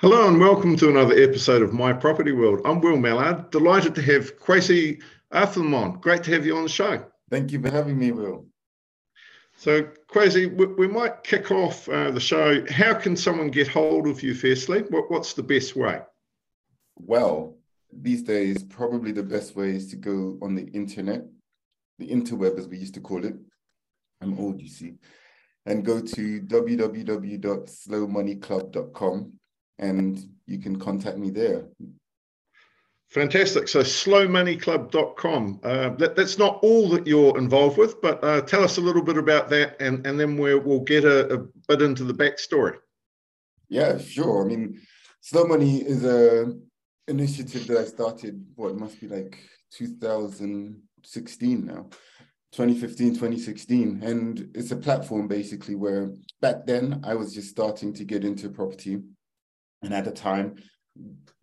Hello and welcome to another episode of My Property World. I'm Will Mallard. Delighted to have Kwasi Affum on. Great to have you on the show. Thank you for having me, Will. So, Kwasi, we, we might kick off uh, the show. How can someone get hold of you, firstly? What, what's the best way? Well, these days, probably the best way is to go on the internet, the interweb, as we used to call it. I'm old, you see. And go to www.slowmoneyclub.com and you can contact me there. Fantastic. So slowmoneyclub.com. Uh, that, that's not all that you're involved with, but uh, tell us a little bit about that and, and then we'll, we'll get a, a bit into the backstory. Yeah, sure. I mean, Slow Money is a initiative that I started, what, must be like 2016 now. 2015 2016 and it's a platform basically where back then i was just starting to get into property and at the time,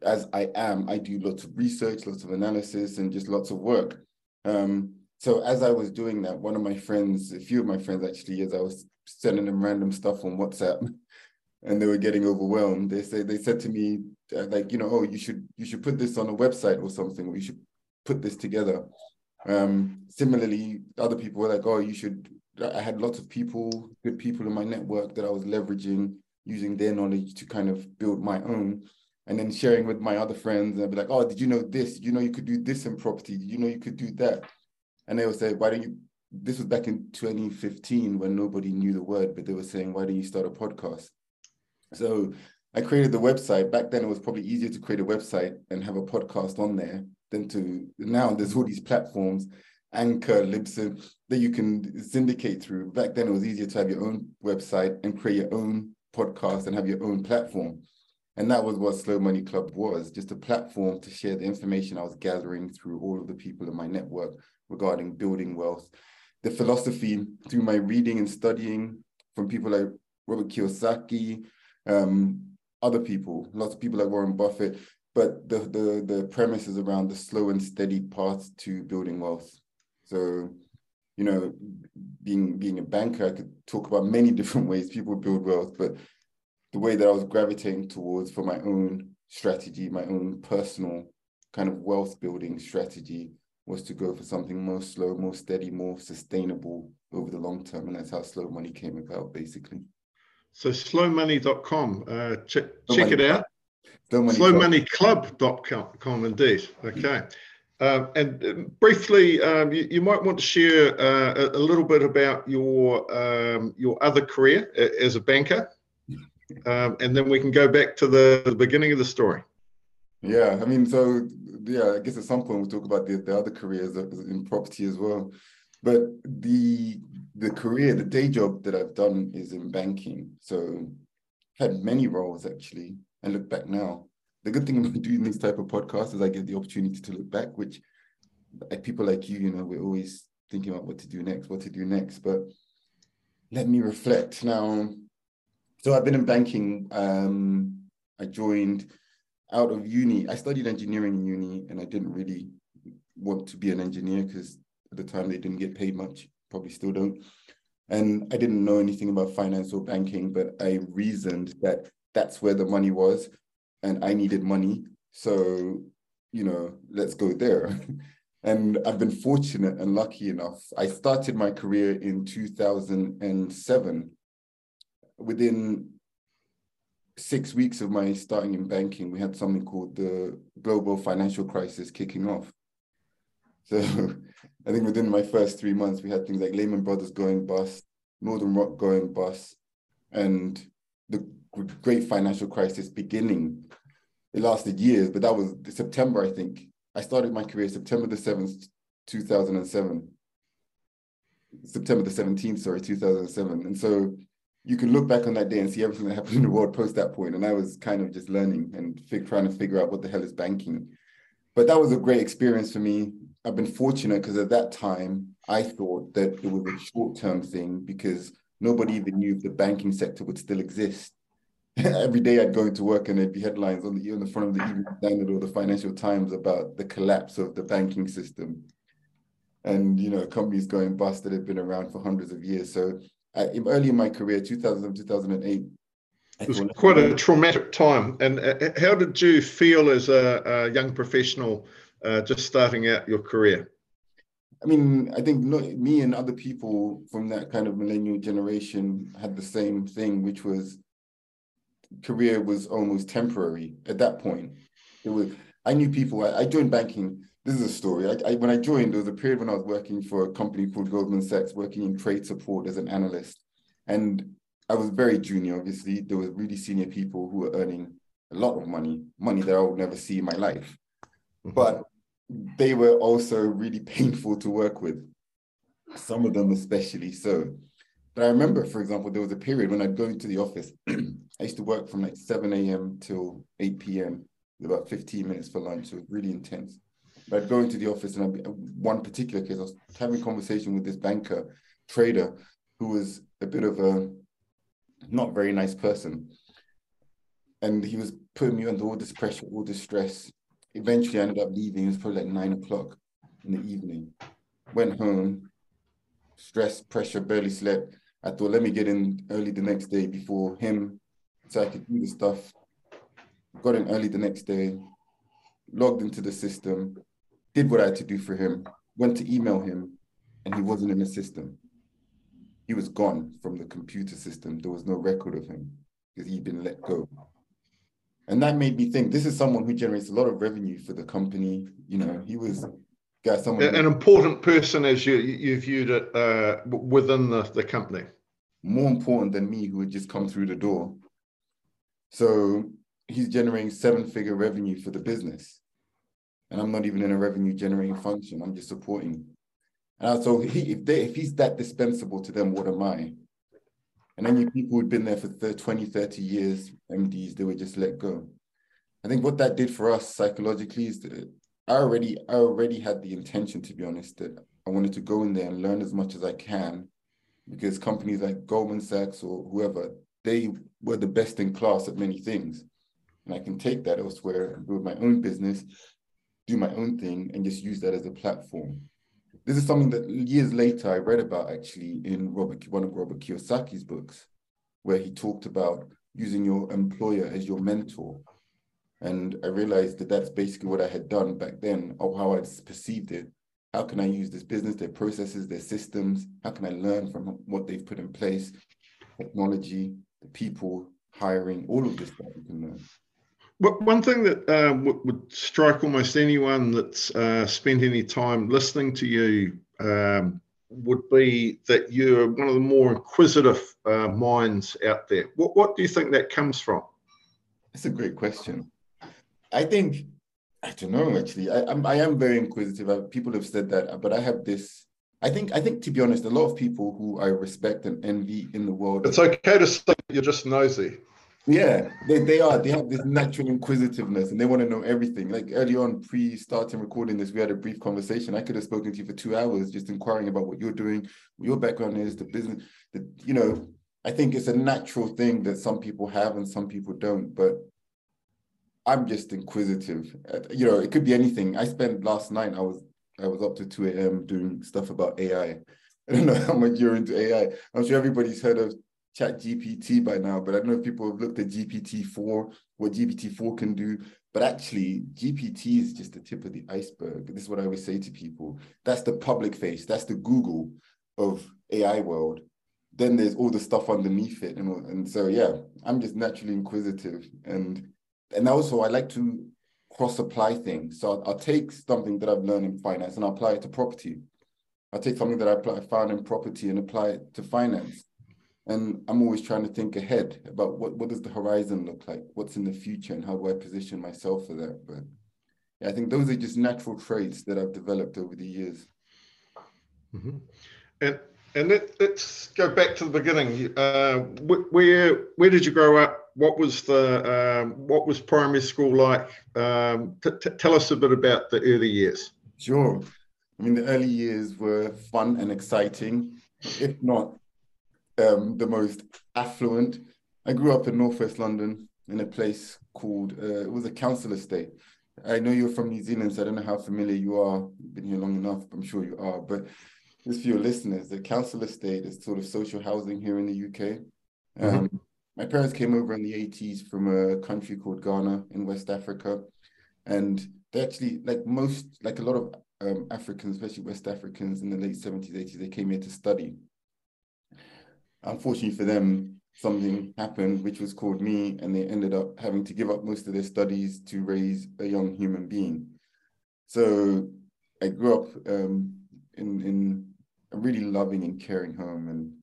as I am, I do lots of research, lots of analysis, and just lots of work. Um, so as I was doing that, one of my friends, a few of my friends actually, as I was sending them random stuff on WhatsApp, and they were getting overwhelmed. They say they said to me, uh, like, you know, oh, you should you should put this on a website or something. Or you should put this together. Um, similarly, other people were like, oh, you should. I had lots of people, good people in my network that I was leveraging using their knowledge to kind of build my own and then sharing with my other friends and I'd be like, oh, did you know this? Did you know you could do this in property? Did you know you could do that? And they would say, why don't you, this was back in 2015 when nobody knew the word, but they were saying, why don't you start a podcast? So I created the website. Back then it was probably easier to create a website and have a podcast on there than to, now there's all these platforms, Anchor, Libsyn, that you can syndicate through. Back then it was easier to have your own website and create your own podcast and have your own platform. And that was what Slow Money Club was just a platform to share the information I was gathering through all of the people in my network regarding building wealth. The philosophy through my reading and studying from people like Robert Kiyosaki, um, other people, lots of people like Warren Buffett, but the, the, the premise is around the slow and steady path to building wealth. So you know, being being a banker, I could talk about many different ways people build wealth, but the way that I was gravitating towards for my own strategy, my own personal kind of wealth building strategy was to go for something more slow, more steady, more sustainable over the long term. And that's how slow money came about, basically. So slowmoney.com, uh, check, check it out. Slowmoneyclub.com, indeed. Okay. Uh, and uh, briefly, um, you, you, might want to share uh, a, a, little bit about your um, your other career as a banker, um, and then we can go back to the, the, beginning of the story. Yeah, I mean, so yeah, I guess at some point we'll talk about the, the other careers in property as well. But the the career, the day job that I've done is in banking. So had many roles actually, and look back now the good thing about doing this type of podcast is I get the opportunity to look back, which people like you, you know, we're always thinking about what to do next, what to do next. But let me reflect now. So I've been in banking. Um, I joined out of uni. I studied engineering in uni, and I didn't really want to be an engineer because at the time they didn't get paid much. Probably still don't. And I didn't know anything about finance or banking, but I reasoned that that's where the money was and I needed money. So, you know, let's go there. and I've been fortunate and lucky enough. I started my career in 2007. Within six weeks of my starting in banking, we had something called the global financial crisis kicking off. So I think within my first three months, we had things like Lehman Brothers going bust, Northern Rock going bust, and the great financial crisis beginning. It lasted years, but that was September, I think. I started my career September the 7th, 2007. September the 17th, sorry, 2007. And so you can look back on that day and see everything that happened in the world post that point. And I was kind of just learning and fig- trying to figure out what the hell is banking. But that was a great experience for me. I've been fortunate because at that time I thought that it was a short-term thing because nobody even knew if the banking sector would still exist. Every day I'd go into work and there'd be headlines on the on the front of the Evening Standard or the Financial Times about the collapse of the banking system, and you know companies going bust that had been around for hundreds of years. So uh, early in my career, 2000 2008. It was quite a traumatic time. And uh, how did you feel as a, a young professional uh, just starting out your career? I mean, I think me and other people from that kind of millennial generation had the same thing, which was career was almost temporary at that point. It was I knew people. I, I joined banking. This is a story. I, I, when I joined, there was a period when I was working for a company called Goldman Sachs, working in trade support as an analyst, and I was very junior. Obviously, there were really senior people who were earning a lot of money, money that I would never see in my life. Mm-hmm. But they were also really painful to work with. Some of them, especially so. But I remember, for example, there was a period when I'd go into the office. I used to work from like 7 a.m. till 8 p.m. with about 15 minutes for lunch. So it was really intense. But I'd go into the office and I'd be, one particular case, I was having a conversation with this banker, trader, who was a bit of a not very nice person. And he was putting me under all this pressure, all this stress. Eventually, I ended up leaving. It was probably like nine o'clock in the evening. Went home, stress, pressure, barely slept. I thought, let me get in early the next day before him so I could do the stuff. Got in early the next day, logged into the system, did what I had to do for him, went to email him, and he wasn't in the system. He was gone from the computer system. There was no record of him because he'd been let go. And that made me think this is someone who generates a lot of revenue for the company. You know, he was someone an important person as you you viewed it uh, within the, the company. More important than me, who had just come through the door. So he's generating seven figure revenue for the business. And I'm not even in a revenue generating function. I'm just supporting. And so he, if they if he's that dispensable to them, what am I? And then you people who'd been there for 30, 20, 30 years, MDs, they were just let go. I think what that did for us psychologically is that I already I already had the intention, to be honest, that I wanted to go in there and learn as much as I can, because companies like Goldman Sachs or whoever, they were the best in class at many things. And I can take that elsewhere and build my own business, do my own thing, and just use that as a platform. This is something that years later I read about actually in Robert, one of Robert Kiyosaki's books, where he talked about using your employer as your mentor. And I realized that that's basically what I had done back then, or how I perceived it. How can I use this business, their processes, their systems? How can I learn from what they've put in place? Technology, the people, hiring, all of this stuff you can learn. Well, one thing that uh, w- would strike almost anyone that's uh, spent any time listening to you um, would be that you're one of the more inquisitive uh, minds out there. What, what do you think that comes from? That's a great question. I think, I don't know, actually. I, I'm, I am very inquisitive. I, people have said that, but I have this. I think, I think, to be honest, a lot of people who I respect and envy in the world. It's okay to say you're just nosy. Yeah, they, they are. They have this natural inquisitiveness and they want to know everything. Like early on, pre starting recording this, we had a brief conversation. I could have spoken to you for two hours just inquiring about what you're doing, what your background is, the business, the, you know, I think it's a natural thing that some people have and some people don't. But I'm just inquisitive. Uh, you know, it could be anything. I spent last night, I was I was up to 2 a.m. doing stuff about AI. I don't know how much you're into AI. I'm sure everybody's heard of chat GPT by now, but I don't know if people have looked at GPT-4, what GPT-4 can do. But actually, GPT is just the tip of the iceberg. This is what I always say to people. That's the public face, that's the Google of AI world. then there's all the stuff underneath it, and and so yeah, I'm just naturally inquisitive, and and also I like to cross apply things. So I'll, take something that I've learned in finance and I'll apply it to property. I'll take something that I, apply, I found in property and apply it to finance. And I'm always trying to think ahead about what, what does the horizon look like? What's in the future and how do I position myself for that? But yeah, I think those are just natural traits that I've developed over the years. Mm-hmm. And and let, us go back to the beginning. Uh, where where did you grow up? What was the um, what was primary school like? Um, t- t- tell us a bit about the early years. Sure. I mean, the early years were fun and exciting, if not um, the most affluent. I grew up in Northwest London in a place called uh, it was a council estate. I know you're from New Zealand, so I don't know how familiar you are. You've been here long enough, I'm sure you are. But just for your listeners, the council estate is sort of social housing here in the UK. Mm-hmm. Um, mm-hmm. My parents came over in the 80s from a country called Ghana in West Africa. And they actually, like most, like a lot of um, Africans, especially West Africans in the late 70s, 80s, they came here to study. Unfortunately for them, something happened which was called me, and they ended up having to give up most of their studies to raise a young human being. So I grew up um, in in a really loving and caring home, and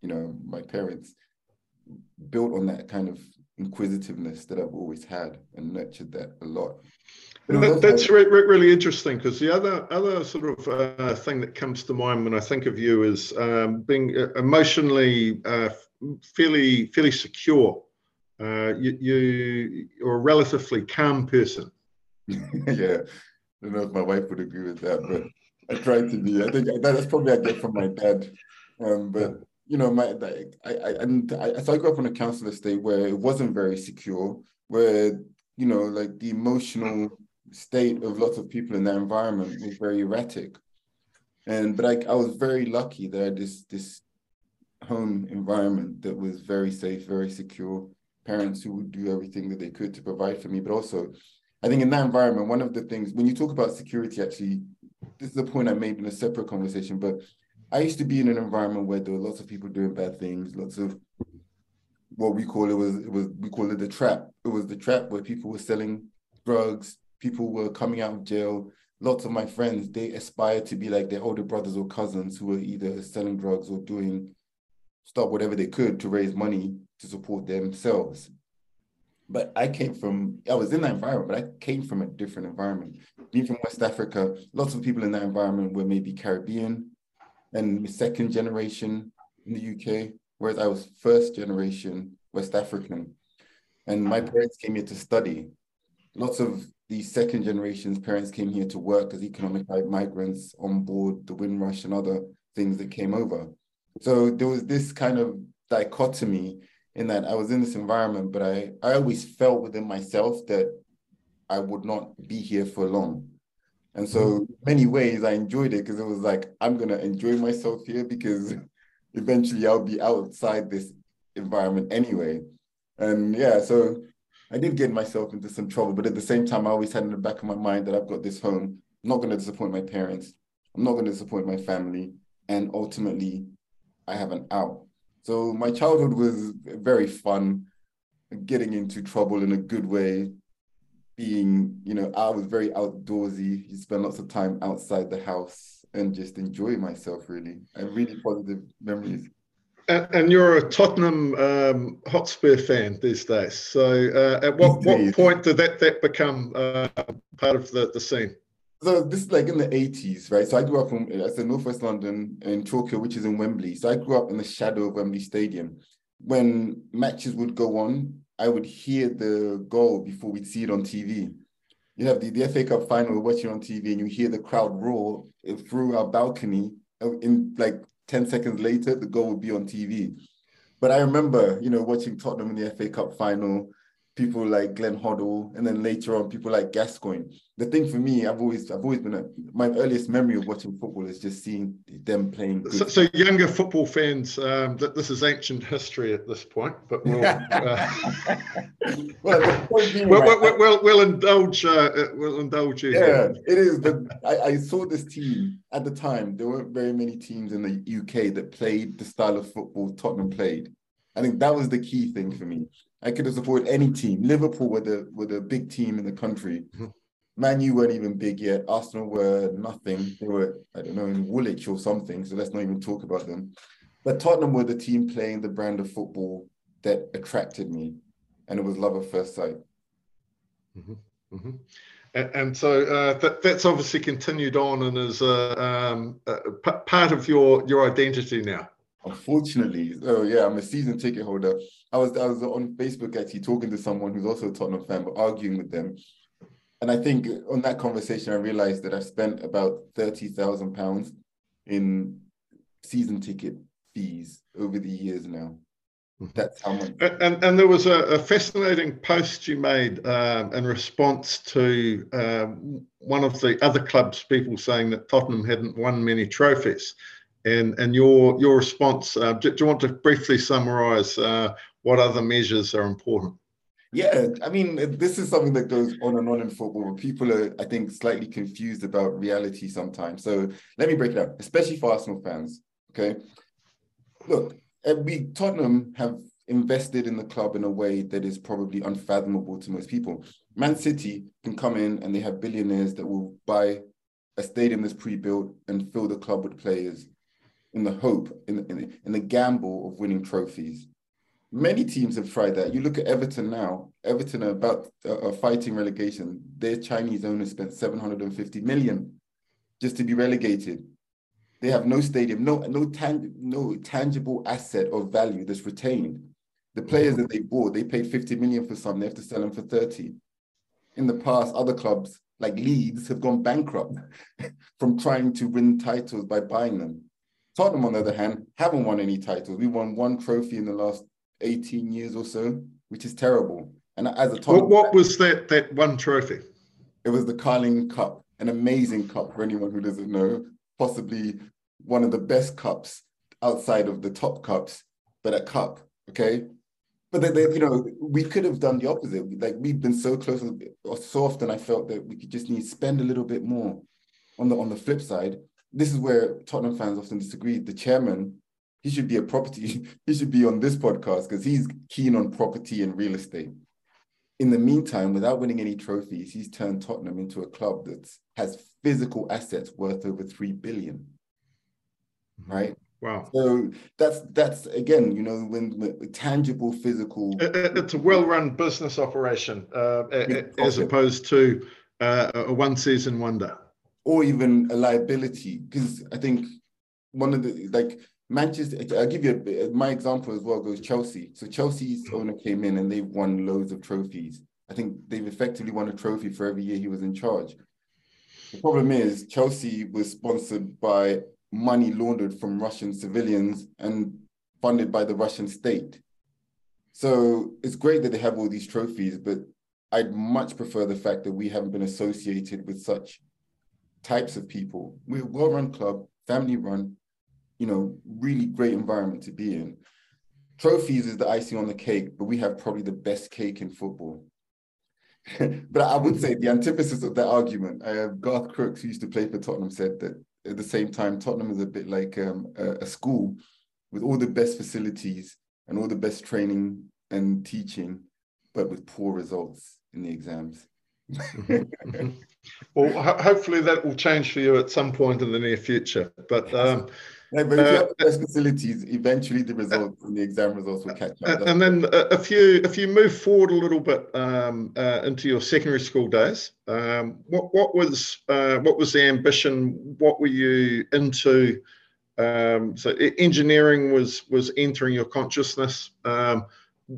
you know my parents built on that kind of inquisitiveness that I've always had and nurtured that a lot. That, that's re- re- really interesting because the other other sort of uh, thing that comes to mind when I think of you is um, being uh, emotionally uh, fairly fairly secure. Uh, you, you are a relatively calm person. yeah, I don't know if my wife would agree with that, but I try to be. I think that's probably I get from my dad. Um, but you know, my I, I and I, so I grew up on a council estate where it wasn't very secure, where you know, like the emotional state of lots of people in that environment was very erratic. And but I, I was very lucky that I had this this home environment that was very safe, very secure, parents who would do everything that they could to provide for me. But also, I think in that environment, one of the things when you talk about security, actually, this is a point I made in a separate conversation, but I used to be in an environment where there were lots of people doing bad things, lots of what we call it was it was we call it the trap. It was the trap where people were selling drugs, people were coming out of jail. Lots of my friends, they aspired to be like their older brothers or cousins who were either selling drugs or doing stuff, whatever they could to raise money to support themselves. But I came from, I was in that environment, but I came from a different environment. Being from West Africa, lots of people in that environment were maybe Caribbean and second generation in the UK, whereas I was first generation West African. And my uh-huh. parents came here to study. Lots of these second generations parents came here to work as economic migrants on board the Windrush and other things that came over. So there was this kind of dichotomy in that I was in this environment, but I, I always felt within myself that I would not be here for long. And so mm-hmm. many ways I enjoyed it because it was like, I'm gonna enjoy myself here because eventually I'll be outside this environment anyway. And yeah, so I did get myself into some trouble, but at the same time, I always had in the back of my mind that I've got this home. I'm not going to disappoint my parents. I'm not going to disappoint my family. And ultimately, I have an out. So my childhood was very fun, getting into trouble in a good way. Being, you know, I was very outdoorsy. You spend lots of time outside the house and just enjoy myself, really. I really positive memories. And you're a Tottenham um, Hotspur fan these days. So, uh, at what, what point did that that become uh, part of the, the scene? So this is like in the 80s, right? So I grew up in I said Northwest London in Tokyngton, which is in Wembley. So I grew up in the shadow of Wembley Stadium. When matches would go on, I would hear the goal before we'd see it on TV. You have the, the FA Cup final, we're watching on TV, and you hear the crowd roar through our balcony uh, in like 10 seconds later, the goal would be on TV. But I remember, you know, watching Tottenham in the FA Cup final, people like Glenn Hoddle, and then later on people like Gascoigne. The thing for me, I've always I've always been a, my earliest memory of watching football is just seeing them playing. So, so, younger football fans, um, that this is ancient history at this point, but we'll uh, well, we'll, we'll, we'll, we'll, indulge uh, we'll indulge you. Yeah, it is. But I, I saw this team at the time. There weren't very many teams in the UK that played the style of football Tottenham played. I think that was the key thing for me. I could have supported any team. Liverpool were the were the big team in the country. Mm-hmm. Man U weren't even big yet. Arsenal were nothing. They were, I don't know, in Woolwich or something. So let's not even talk about them. But Tottenham were the team playing the brand of football that attracted me, and it was love at first sight. Mm-hmm. Mm-hmm. And, and, so uh, that, that's obviously continued on and is uh, um, uh, p- part of your your identity now. Unfortunately, oh yeah, I'm a season ticket holder. I was I was on Facebook actually talking to someone who's also a Tottenham fan, but arguing with them. And I think on that conversation, I realized that I've spent about thirty thousand pounds in season ticket fees over the years now. Mm-hmm. That's how much. And, and there was a, a fascinating post you made um, in response to um, one of the other clubs' people saying that Tottenham hadn't won many trophies and and your your response. Uh, do, do, you want to briefly summarise uh, what other measures are important? Yeah, I mean, this is something that goes on and on in football. People are, I think, slightly confused about reality sometimes. So let me break it up, especially for Arsenal fans. Okay, look, uh, we Tottenham have invested in the club in a way that is probably unfathomable to most people. Man City can come in and they have billionaires that will buy a stadium that's pre-built and fill the club with players in the hope, in, in, in the gamble of winning trophies. Many teams have tried that. You look at Everton now. Everton are about uh, fighting relegation. Their Chinese owners spent 750 million just to be relegated. They have no stadium, no no tang, no tangible asset of value that's retained. The players that they bought, they paid 50 million for some. They have to sell them for 30. In the past, other clubs like Leeds have gone bankrupt from trying to win titles by buying them. Tottenham, on the other hand, haven't won any titles. We won one trophy in the last 18 years or so, which is terrible. And as a Tottenham, what, what was that that one trophy? It was the Carling Cup, an amazing cup for anyone who doesn't know. Possibly one of the best cups outside of the top cups, but a cup, okay? But they, they, you know, we could have done the opposite. Like we've been so close, or so often I felt that we could just need to spend a little bit more. On the on the flip side, this is where Tottenham fans often disagree. The chairman, he should be a property, he should be on this podcast because he's keen on property and real estate. In the meantime, without winning any trophies, he's turned Tottenham into a club that has physical assets worth over three billion. Mm-hmm. Right? Wow. So that's that's again, you know, when, when tangible physical. Uh, uh, uh, it's a well-run business operation, uh, as opposed to uh, a one-season wonder or even a liability. Because I think one of the like Manchester, I'll give you a, my example as well goes Chelsea. So Chelsea's owner came in and they've won loads of trophies. I think they've effectively won a trophy for every year he was in charge. The problem is Chelsea was sponsored by money laundered from Russian civilians and funded by the Russian state. So it's great that they have all these trophies, but I'd much prefer the fact that we haven't been associated with such types of people. We're a well-run club, family-run, you know, really great environment to be in. Trophies is the icing on the cake, but we have probably the best cake in football. but I would say the antithesis of that argument, uh, Garth Crooks, who used to play for Tottenham, said that at the same time, Tottenham is a bit like um, a, a school with all the best facilities and all the best training and teaching, but with poor results in the exams. Well, ho- hopefully that will change for you at some point in the near future. But um, yeah, but if you have the facilities, eventually the results and the exam results will catch up. And then uh, if you if you move forward a little bit um, uh, into your secondary school days, um, what what was uh, what was the ambition? What were you into? Um, so engineering was was entering your consciousness.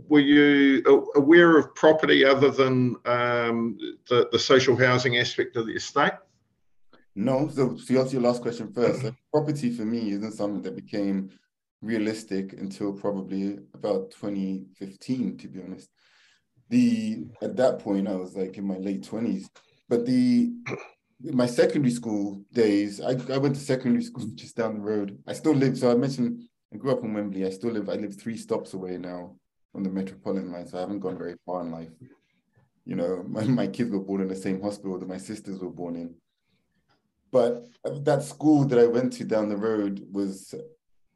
Were you aware of property other than um, the, the social housing aspect of the estate? No. So to answer your last question first, so property for me isn't something that became realistic until probably about 2015, to be honest. the at that point I was like in my late twenties. But the my secondary school days, I, I went to secondary school just down the road. I still live, so I mentioned I grew up in Wembley. I still live, I live three stops away now on the Metropolitan line, so I haven't gone very far in life. You know, my, my kids were born in the same hospital that my sisters were born in. But that school that I went to down the road was,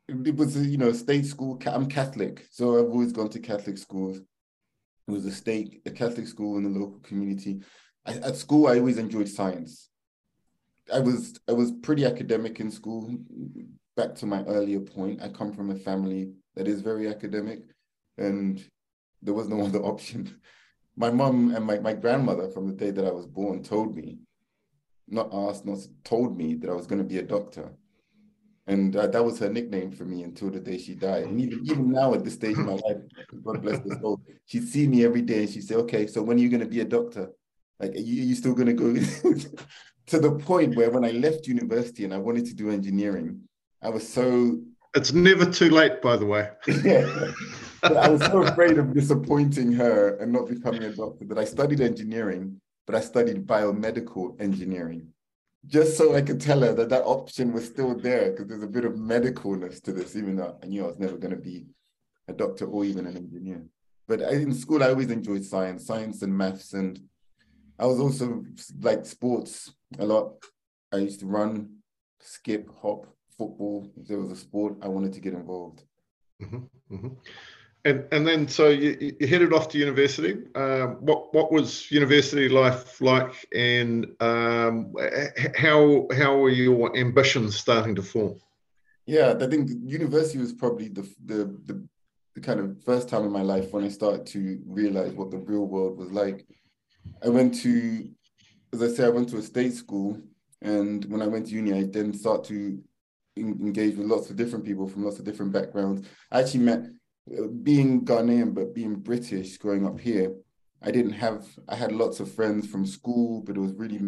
it was, you know, state school. I'm Catholic, so I've always gone to Catholic schools. It was a state, a Catholic school in the local community. I, at school, I always enjoyed science. I was I was pretty academic in school. Back to my earlier point, I come from a family that is very academic, and there was no other option. My mom and my, my grandmother, from the day that I was born, told me, not asked, not told me that I was going to be a doctor. And uh, that was her nickname for me until the day she died. And even, even now at this stage in my life, God bless her soul, she'd see me every day and she'd say, okay, so when are you going to be a doctor? Like, are you, are you still going to go? to the point where when I left university and I wanted to do engineering, I was so. It's never too late, by the way. yeah. I was so afraid of disappointing her and not becoming a doctor that I studied engineering, but I studied biomedical engineering just so I could tell her that that option was still there because there's a bit of medicalness to this, even though I knew I was never going to be a doctor or even an engineer. But in school, I always enjoyed science, science and maths. And I was also like sports a lot. I used to run, skip, hop, football. If there was a sport, I wanted to get involved. Mm-hmm, mm-hmm. And and then so you, you headed off to university. Um, what what was university life like, and um, how how were your ambitions starting to form? Yeah, I think university was probably the, the the the kind of first time in my life when I started to realize what the real world was like. I went to, as I say, I went to a state school, and when I went to uni, I then start to engage with lots of different people from lots of different backgrounds. I actually met, being Ghanaian but being British, growing up here. I didn't have, I had lots of friends from school, but it was really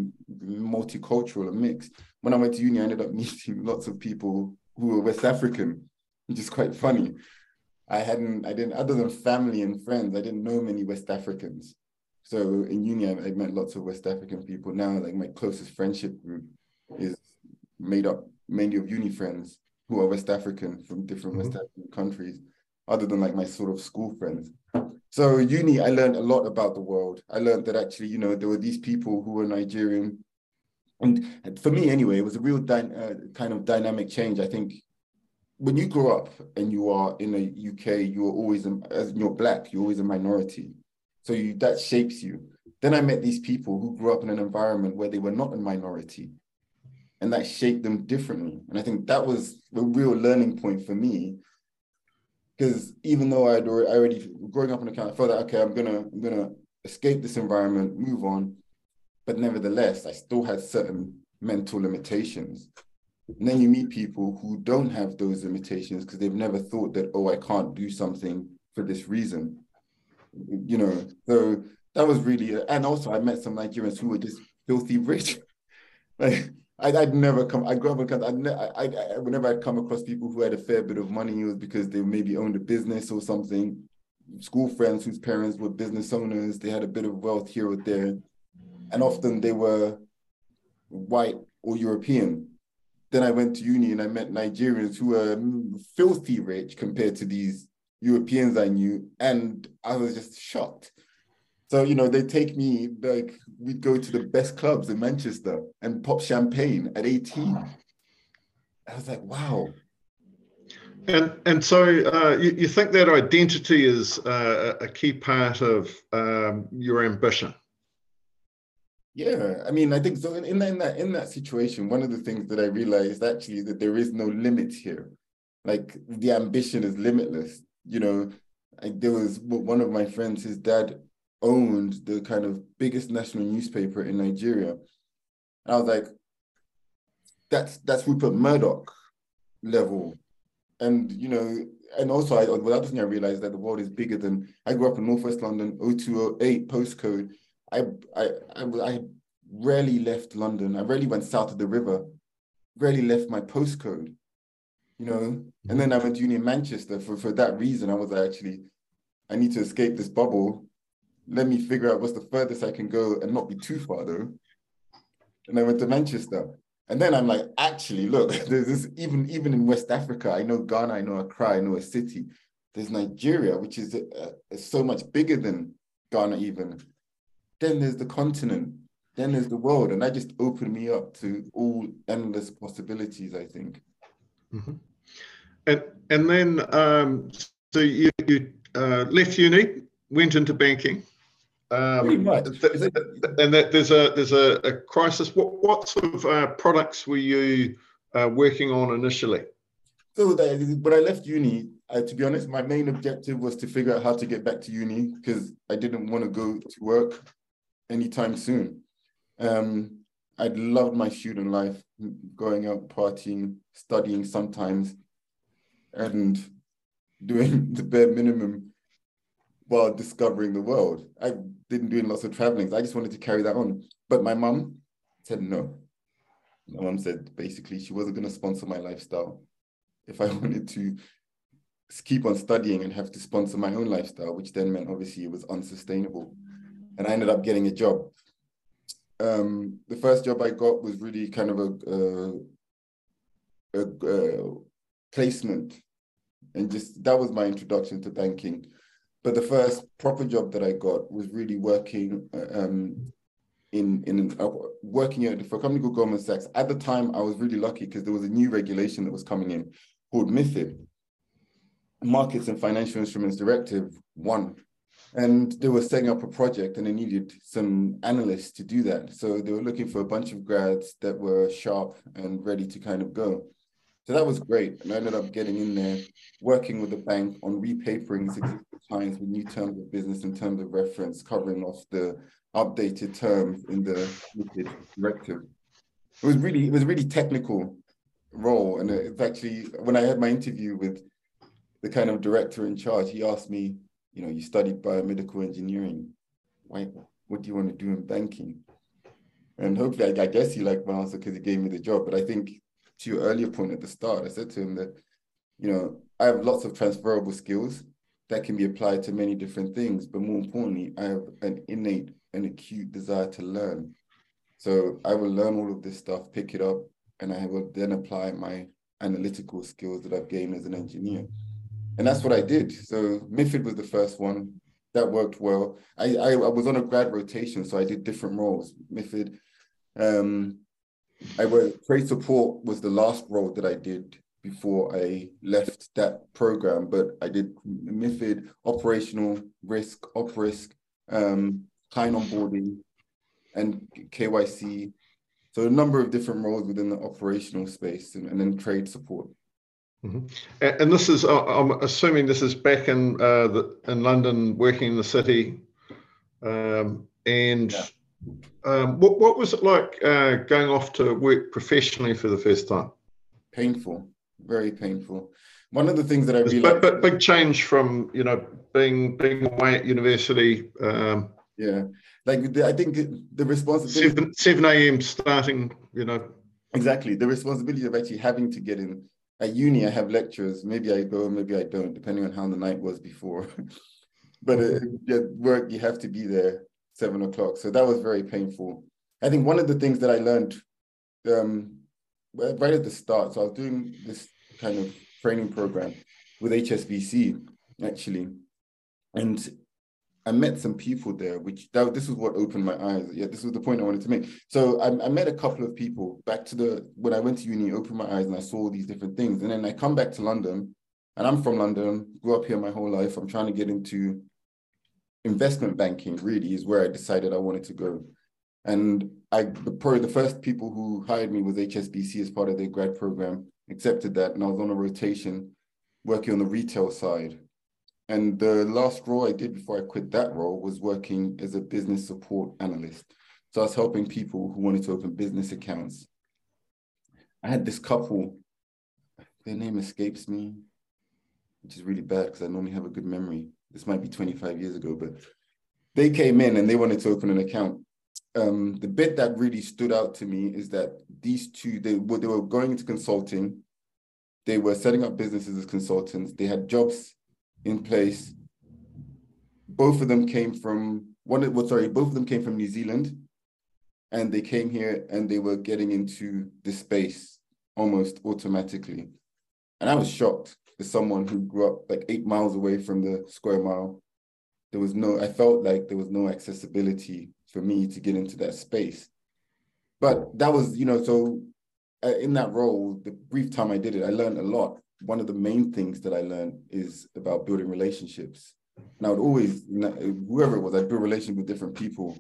multicultural and mixed. When I went to uni, I ended up meeting lots of people who were West African, which is quite funny. I hadn't, I didn't, other than family and friends, I didn't know many West Africans. So in uni, I, I met lots of West African people. Now, like my closest friendship group is made up mainly of uni friends who are West African from different mm-hmm. West African countries, other than like my sort of school friends. So uni, I learned a lot about the world. I learned that actually, you know, there were these people who were Nigerian, and for me anyway, it was a real dy- uh, kind of dynamic change. I think when you grow up and you are in the UK, you are always as you're black, you're always a minority. So you, that shapes you. Then I met these people who grew up in an environment where they were not a minority, and that shaped them differently. And I think that was a real learning point for me, because even though I'd already, I already growing up in a kind, I felt that okay, I'm gonna I'm gonna escape this environment, move on, but nevertheless, I still had certain mental limitations. And then you meet people who don't have those limitations because they've never thought that, oh, I can't do something for this reason you know, so that was really, and also I met some Nigerians who were just filthy rich. like I, would never come. I grew up because I'd ne- I, I, whenever I'd come across people who had a fair bit of money, it was because they maybe owned a business or something. School friends whose parents were business owners, they had a bit of wealth here or there, and often they were white or European. Then I went to uni and I met Nigerians who were filthy rich compared to these Europeans I knew, and I was just shocked. So, you know, they take me, like, we'd go to the best clubs in Manchester and pop champagne at 18. I was like, wow. And and so uh, you, you think that identity is uh, a key part of um, your ambition? Yeah, I mean, I think so. In, in that in that in that situation, one of the things that I realized actually that there is no limit here. Like the ambition is limitless you know, I, there was one of my friends, his dad owned the kind of biggest national newspaper in Nigeria. And I was like, that's that's Rupert Murdoch level. And you know, and also I without thing I realized that the world is bigger than I grew up in Northwest London, 0208 postcode. I I I, I rarely left London. I rarely went south of the river, rarely left my postcode you know. And mm-hmm. then I went to uni in Manchester for, for that reason. I was actually, I need to escape this bubble. Let me figure out what's the furthest I can go and not be too far though. And I went to Manchester. And then I'm like, actually, look, there's this even even in West Africa. I know Ghana, I know Accra, I know a city. There's Nigeria, which is uh, so much bigger than Ghana even. Then there's the continent. Then there's the world, and that just opened me up to all endless possibilities. I think. Mm-hmm. And and then um, so you, you uh, left uni, went into banking. Um, Pretty much. Th- and that there's a there's a, a crisis. What what sort of uh, products were you uh, working on initially? So when I left uni, I, to be honest, my main objective was to figure out how to get back to uni because I didn't want to go to work anytime soon. Um, I'd loved my student life, going out partying, studying sometimes, and doing the bare minimum while discovering the world. I didn't doing lots of traveling. I just wanted to carry that on. But my mum said no. My mum said basically she wasn't going to sponsor my lifestyle. If I wanted to keep on studying and have to sponsor my own lifestyle, which then meant obviously it was unsustainable. And I ended up getting a job. Um, the first job I got was really kind of a, a, placement, and just that was my introduction to banking. But the first proper job that I got was really working um, in in uh, working for a company called Goldman Sachs. At the time, I was really lucky because there was a new regulation that was coming in called MIFID, Markets and Financial Instruments Directive One, and they were setting up a project and they needed some analysts to do that. So they were looking for a bunch of grads that were sharp and ready to kind of go. So that was great. And I ended up getting in there, working with the bank on repapering clients with new terms of business in terms of reference, covering off the updated terms in the directive. It was really, it was really technical role. And it's actually, when I had my interview with the kind of director in charge, he asked me, you know, you studied biomedical engineering. Why, what do you want to do in banking? And hopefully, I, I guess he liked my answer because he gave me the job. But I think to your earlier point at the start, I said to him that, you know, I have lots of transferable skills that can be applied to many different things. But more importantly, I have an innate and acute desire to learn. So I will learn all of this stuff, pick it up, and I will then apply my analytical skills that I've gained as an engineer. And that's what I did. So MIFID was the first one that worked well. I, I, I was on a grad rotation, so I did different roles. MIFID, um, I worked, trade support was the last role that I did before I left that program, but I did MIFID, operational risk, op risk, um, client onboarding, and KYC. So a number of different roles within the operational space and, and then trade support. Mm-hmm. And this is, I'm assuming this is back in uh, the, in London, working in the city. Um, and yeah. um, what, what was it like uh, going off to work professionally for the first time? Painful, very painful. One of the things that I really but, but big change from you know being being away at university. Um, yeah, like the, I think the responsibility seven seven a.m. starting. You know exactly the responsibility of actually having to get in at uni, I have lectures. Maybe I go, maybe I don't, depending on how the night was before. but uh, at work, you have to be there seven o'clock. So that was very painful. I think one of the things that I learned um, right at the start, so I was doing this kind of training program with HSBC actually, and I met some people there, which that, this was what opened my eyes. Yeah, this was the point I wanted to make. So I, I, met a couple of people back to the when I went to uni, opened my eyes and I saw these different things. And then I come back to London, and I'm from London, grew up here my whole life. I'm trying to get into investment banking. Really, is where I decided I wanted to go. And I the probably the first people who hired me was HSBC as part of their grad program. Accepted that, and I was on a rotation, working on the retail side and the last role I did before I quit that role was working as a business support analyst. So I was helping people who wanted to open business accounts. I had this couple, their name escapes me, which is really bad because I normally have a good memory. This might be 25 years ago, but they came in and they wanted to open an account. Um, the bit that really stood out to me is that these two, they were, they were going into consulting. They were setting up businesses as consultants. They had jobs in place, both of them came from one. Well, sorry, both of them came from New Zealand, and they came here and they were getting into the space almost automatically, and I was shocked as someone who grew up like eight miles away from the square mile. There was no. I felt like there was no accessibility for me to get into that space, but that was you know so. Uh, in that role, the brief time I did it, I learned a lot one of the main things that I learned is about building relationships. And I would always, whoever it was, I'd build relationships with different people.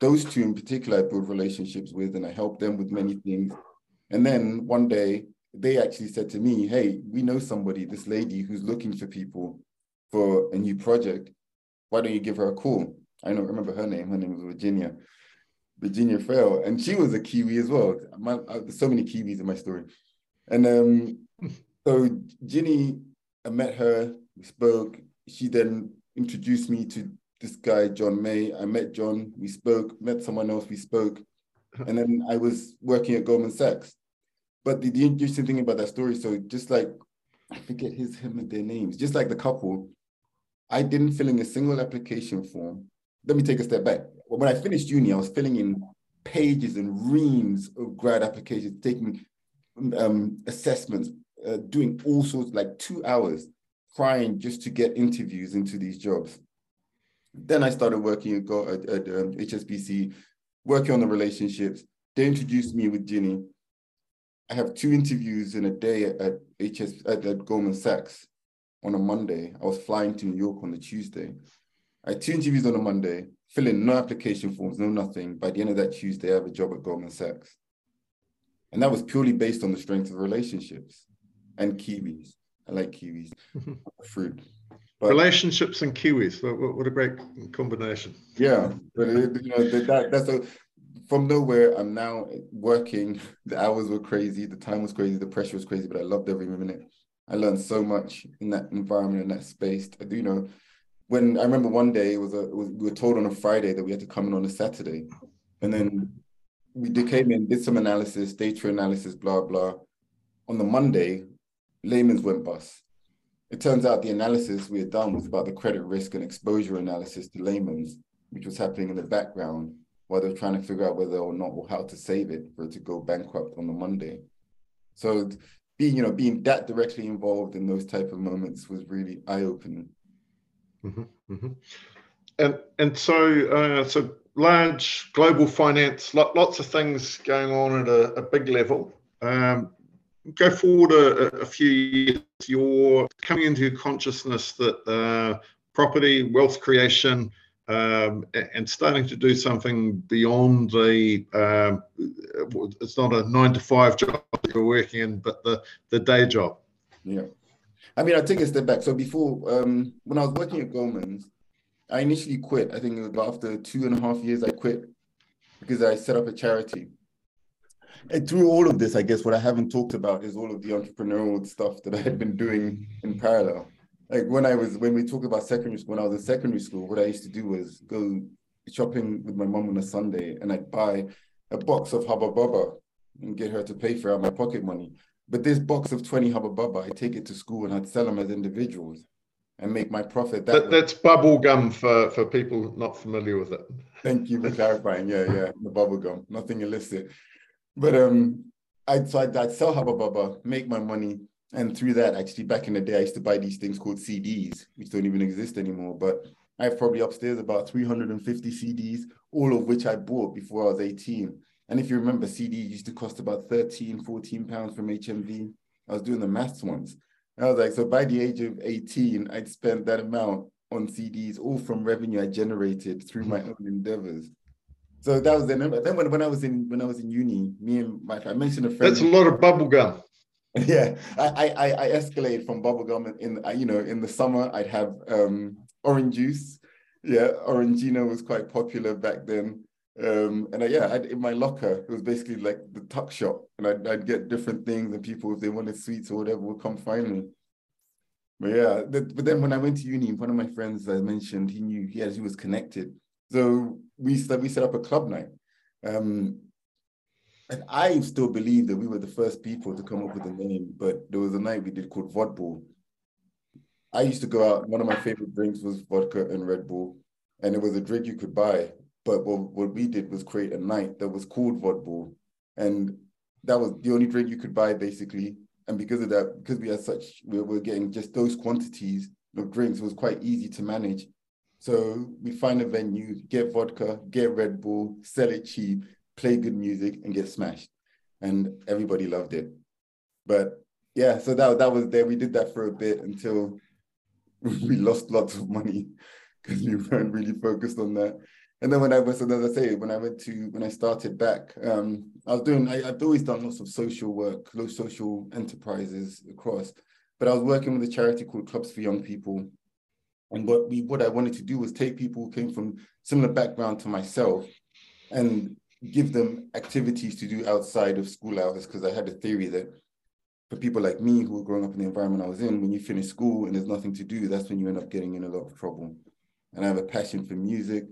Those two in particular, I built relationships with, and I helped them with many things. And then one day, they actually said to me, Hey, we know somebody, this lady who's looking for people for a new project. Why don't you give her a call? I don't remember her name. Her name was Virginia. Virginia Fail. And she was a Kiwi as well. My, I, there's so many Kiwis in my story. And um, so Ginny, I met her, we spoke. She then introduced me to this guy, John May. I met John, we spoke, met someone else, we spoke. And then I was working at Goldman Sachs. But the, the interesting thing about that story, so just like, I forget his, him and their names, just like the couple, I didn't fill in a single application form. Let me take a step back. When I finished uni, I was filling in pages and reams of grad applications, taking um, assessments, uh, doing all sorts, like two hours, crying just to get interviews into these jobs. Then I started working at, at, um, HSBC, working on the relationships. They introduced me with Ginny. I have two interviews in a day at, at HS at, at Goldman Sachs on a Monday. I was flying to New York on the Tuesday. I had two interviews on a Monday, fill in no application forms, no nothing. By the end of that Tuesday, I have a job at Goldman Sachs. And that was purely based on the strength of relationships and kiwis. I like kiwis, mm-hmm. fruit. But, Relationships and kiwis. What, what, a great combination. Yeah, but it, you know that, that's a from nowhere. I'm now working. The hours were crazy. The time was crazy. The pressure was crazy. But I loved every minute. I learned so much in that environment in that space. I do you know, when I remember one day it was a it was, we were told on a Friday that we had to come in on a Saturday, and then we came in, did some analysis, data analysis, blah blah. On the Monday, Lehman's went bust. It turns out the analysis we had done was about the credit risk and exposure analysis to Lehman's, which was happening in the background while they were trying to figure out whether or not or how to save it for it to go bankrupt on the Monday. So being, you know, being that directly involved in those type of moments was really eye-opening. Mm-hmm. And and so uh, so large global finance, lots of things going on at a, a big level. Um, go forward a, a, few years, you're coming into your consciousness that uh, property, wealth creation, um, and starting to do something beyond the um, it's not a nine to five job you're working in, but the the day job. Yeah, I mean, I take a step back. So before, um, when I was working at Goldman's, I initially quit. I think it was after two and a half years, I quit because I set up a charity and through all of this, I guess what I haven't talked about is all of the entrepreneurial stuff that I had been doing in parallel. Like when I was when we talk about secondary school, when I was in secondary school, what I used to do was go shopping with my mom on a Sunday and I'd buy a box of Hubba Bubba and get her to pay for out my pocket money. But this box of 20 Hubba Bubba, I'd take it to school and I'd sell them as individuals and make my profit that, that that's bubble gum for for people not familiar with it thank you for clarifying yeah yeah the bubble gum nothing illicit but um, I'd so I'd, I'd sell Hubba Bubba, make my money, and through that, actually, back in the day, I used to buy these things called CDs, which don't even exist anymore. But I have probably upstairs about 350 CDs, all of which I bought before I was 18. And if you remember, CD used to cost about 13, 14 pounds from HMV. I was doing the maths once. I was like, so by the age of 18, I'd spent that amount on CDs, all from revenue I generated through my own endeavors. So that was then. Then when, when I was in when I was in uni, me and my I mentioned a friend. That's a lot of bubble gum. Yeah, I I I escalate from bubble gum in, in you know in the summer I'd have um, orange juice. Yeah, Orangina was quite popular back then. Um, and I, yeah, I'd, in my locker, it was basically like the tuck shop, and I'd, I'd get different things, and people, if they wanted sweets or whatever, would come find me. But yeah, but then when I went to uni, one of my friends I mentioned, he knew he, he was connected so we set, we set up a club night. Um, and I still believe that we were the first people to come up with a name, but there was a night we did called Vodball. I used to go out, one of my favorite drinks was vodka and Red Bull. and it was a drink you could buy. But what, what we did was create a night that was called Vodball, and that was the only drink you could buy basically. And because of that, because we had such, we were getting just those quantities of drinks, it was quite easy to manage. So we find a venue, get vodka, get Red Bull, sell it cheap, play good music, and get smashed. And everybody loved it. But yeah, so that that was there. We did that for a bit until we lost lots of money because we weren't really focused on that. And then when I was, as I say, when I went to when I started back, um, I was doing. I, have always done lots of social work, social enterprises across. But I was working with a charity called Clubs for Young People, and what we what I wanted to do was take people who came from similar background to myself, and give them activities to do outside of school hours because I had a theory that for people like me who were growing up in the environment I was in, when you finish school and there's nothing to do, that's when you end up getting in a lot of trouble. And I have a passion for music.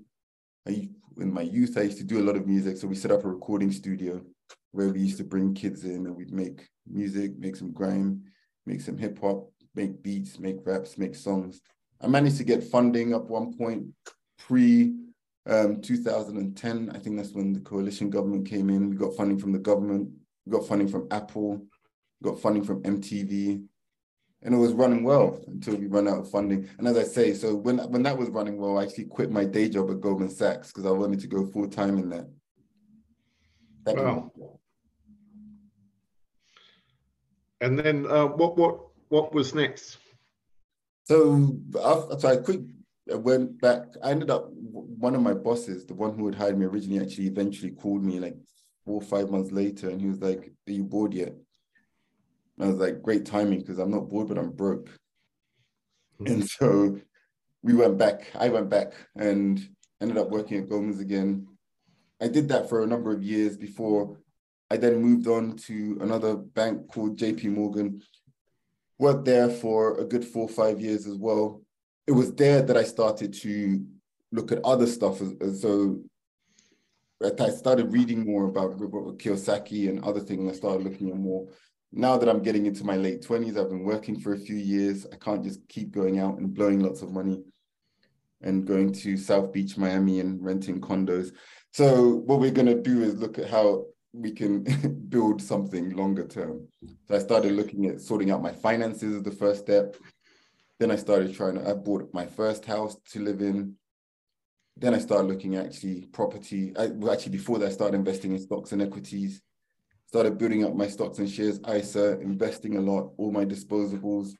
In my youth, I used to do a lot of music. So we set up a recording studio where we used to bring kids in and we'd make music, make some grime, make some hip hop, make beats, make raps, make songs. I managed to get funding up one point pre um, 2010. I think that's when the coalition government came in. We got funding from the government, we got funding from Apple, got funding from MTV, and it was running well until we ran out of funding. And as I say, so when when that was running well, I actually quit my day job at Goldman Sachs because I wanted to go full time in that. that wow. And then uh, what what what was next? So after, so I quick I went back. I ended up one of my bosses, the one who had hired me originally, actually eventually called me like four or five months later, and he was like, "Are you bored yet?" And I was like, great timing because I'm not bored, but I'm broke. Mm-hmm. And so we went back. I went back and ended up working at Goldman's again. I did that for a number of years before I then moved on to another bank called JP Morgan. Worked there for a good four or five years as well. It was there that I started to look at other stuff. So I started reading more about Kiyosaki and other things. I started looking at more now that I'm getting into my late 20s, I've been working for a few years. I can't just keep going out and blowing lots of money and going to South Beach, Miami and renting condos. So what we're going to do is look at how we can build something longer term. So I started looking at sorting out my finances as the first step. Then I started trying to, I bought my first house to live in. Then I started looking at actually property. I, well, actually, before that, I started investing in stocks and equities started building up my stocks and shares, ISA, investing a lot, all my disposables.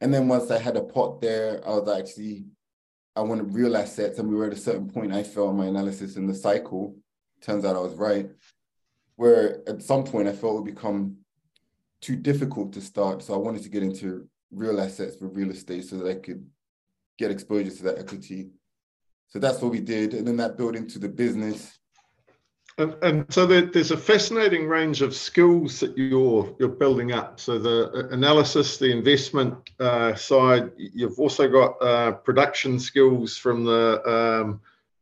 And then once I had a pot there, I was actually, I wanted real assets. And we were at a certain point, I felt my analysis in the cycle. Turns out I was right. Where at some point I felt it would become too difficult to start. So I wanted to get into real assets for real estate so that I could get exposure to that equity. So that's what we did. And then that built into the business. And, and so there, there's a fascinating range of skills that you're you're building up. So the analysis, the investment uh, side, you've also got uh, production skills from the um,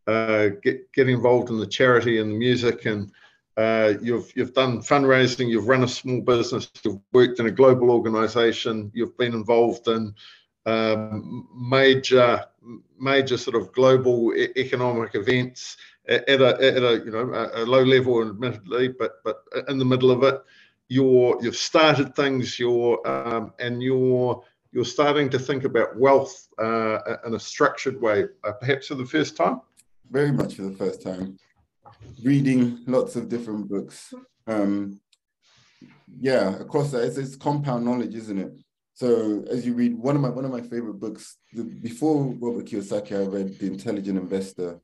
uh, get get involved in the charity and the music, and uh, you've you've done fundraising, you've run a small business, you've worked in a global organisation, you've been involved in um, major major sort of global economic events at a, at a you know a, low level, admittedly, but but in the middle of it, you're you've started things. You're um, and you're you're starting to think about wealth uh, in a structured way, uh, perhaps for the first time. Very much for the first time. Reading lots of different books. Um, yeah, across that, it's, it's compound knowledge, isn't it? So as you read one of my one of my favorite books, the, before Robert Kiyosaki, I read The Intelligent Investor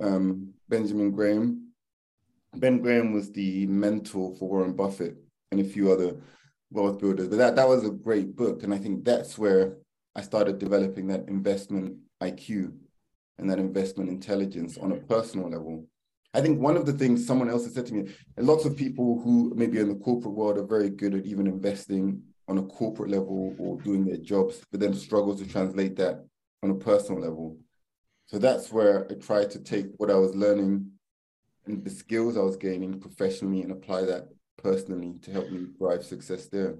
um, Benjamin Graham. Ben Graham was the mentor for Warren Buffett and a few other wealth builders. But that, that was a great book. And I think that's where I started developing that investment IQ and that investment intelligence on a personal level. I think one of the things someone else has said to me, lots of people who maybe in the corporate world are very good at even investing on a corporate level or doing their jobs, but then struggle to translate that on a personal level. So that's where I tried to take what I was learning and the skills I was gaining professionally and apply that personally to help me drive success there.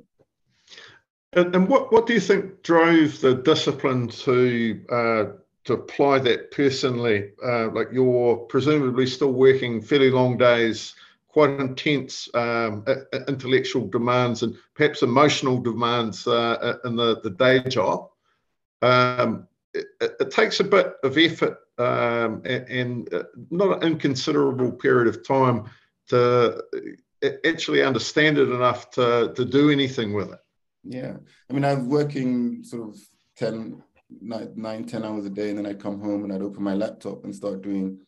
And, and what, what do you think drove the discipline to uh, to apply that personally, uh, like you're presumably still working fairly long days, quite intense um, intellectual demands and perhaps emotional demands uh, in the, the day job. Um, it, it, takes a bit of effort um, and, and, uh, not an inconsiderable period of time to uh, actually understand it enough to, to do anything with it. Yeah. I mean, I was working sort of 10, nine, nine, 10 hours a day, and then I'd come home and I'd open my laptop and start doing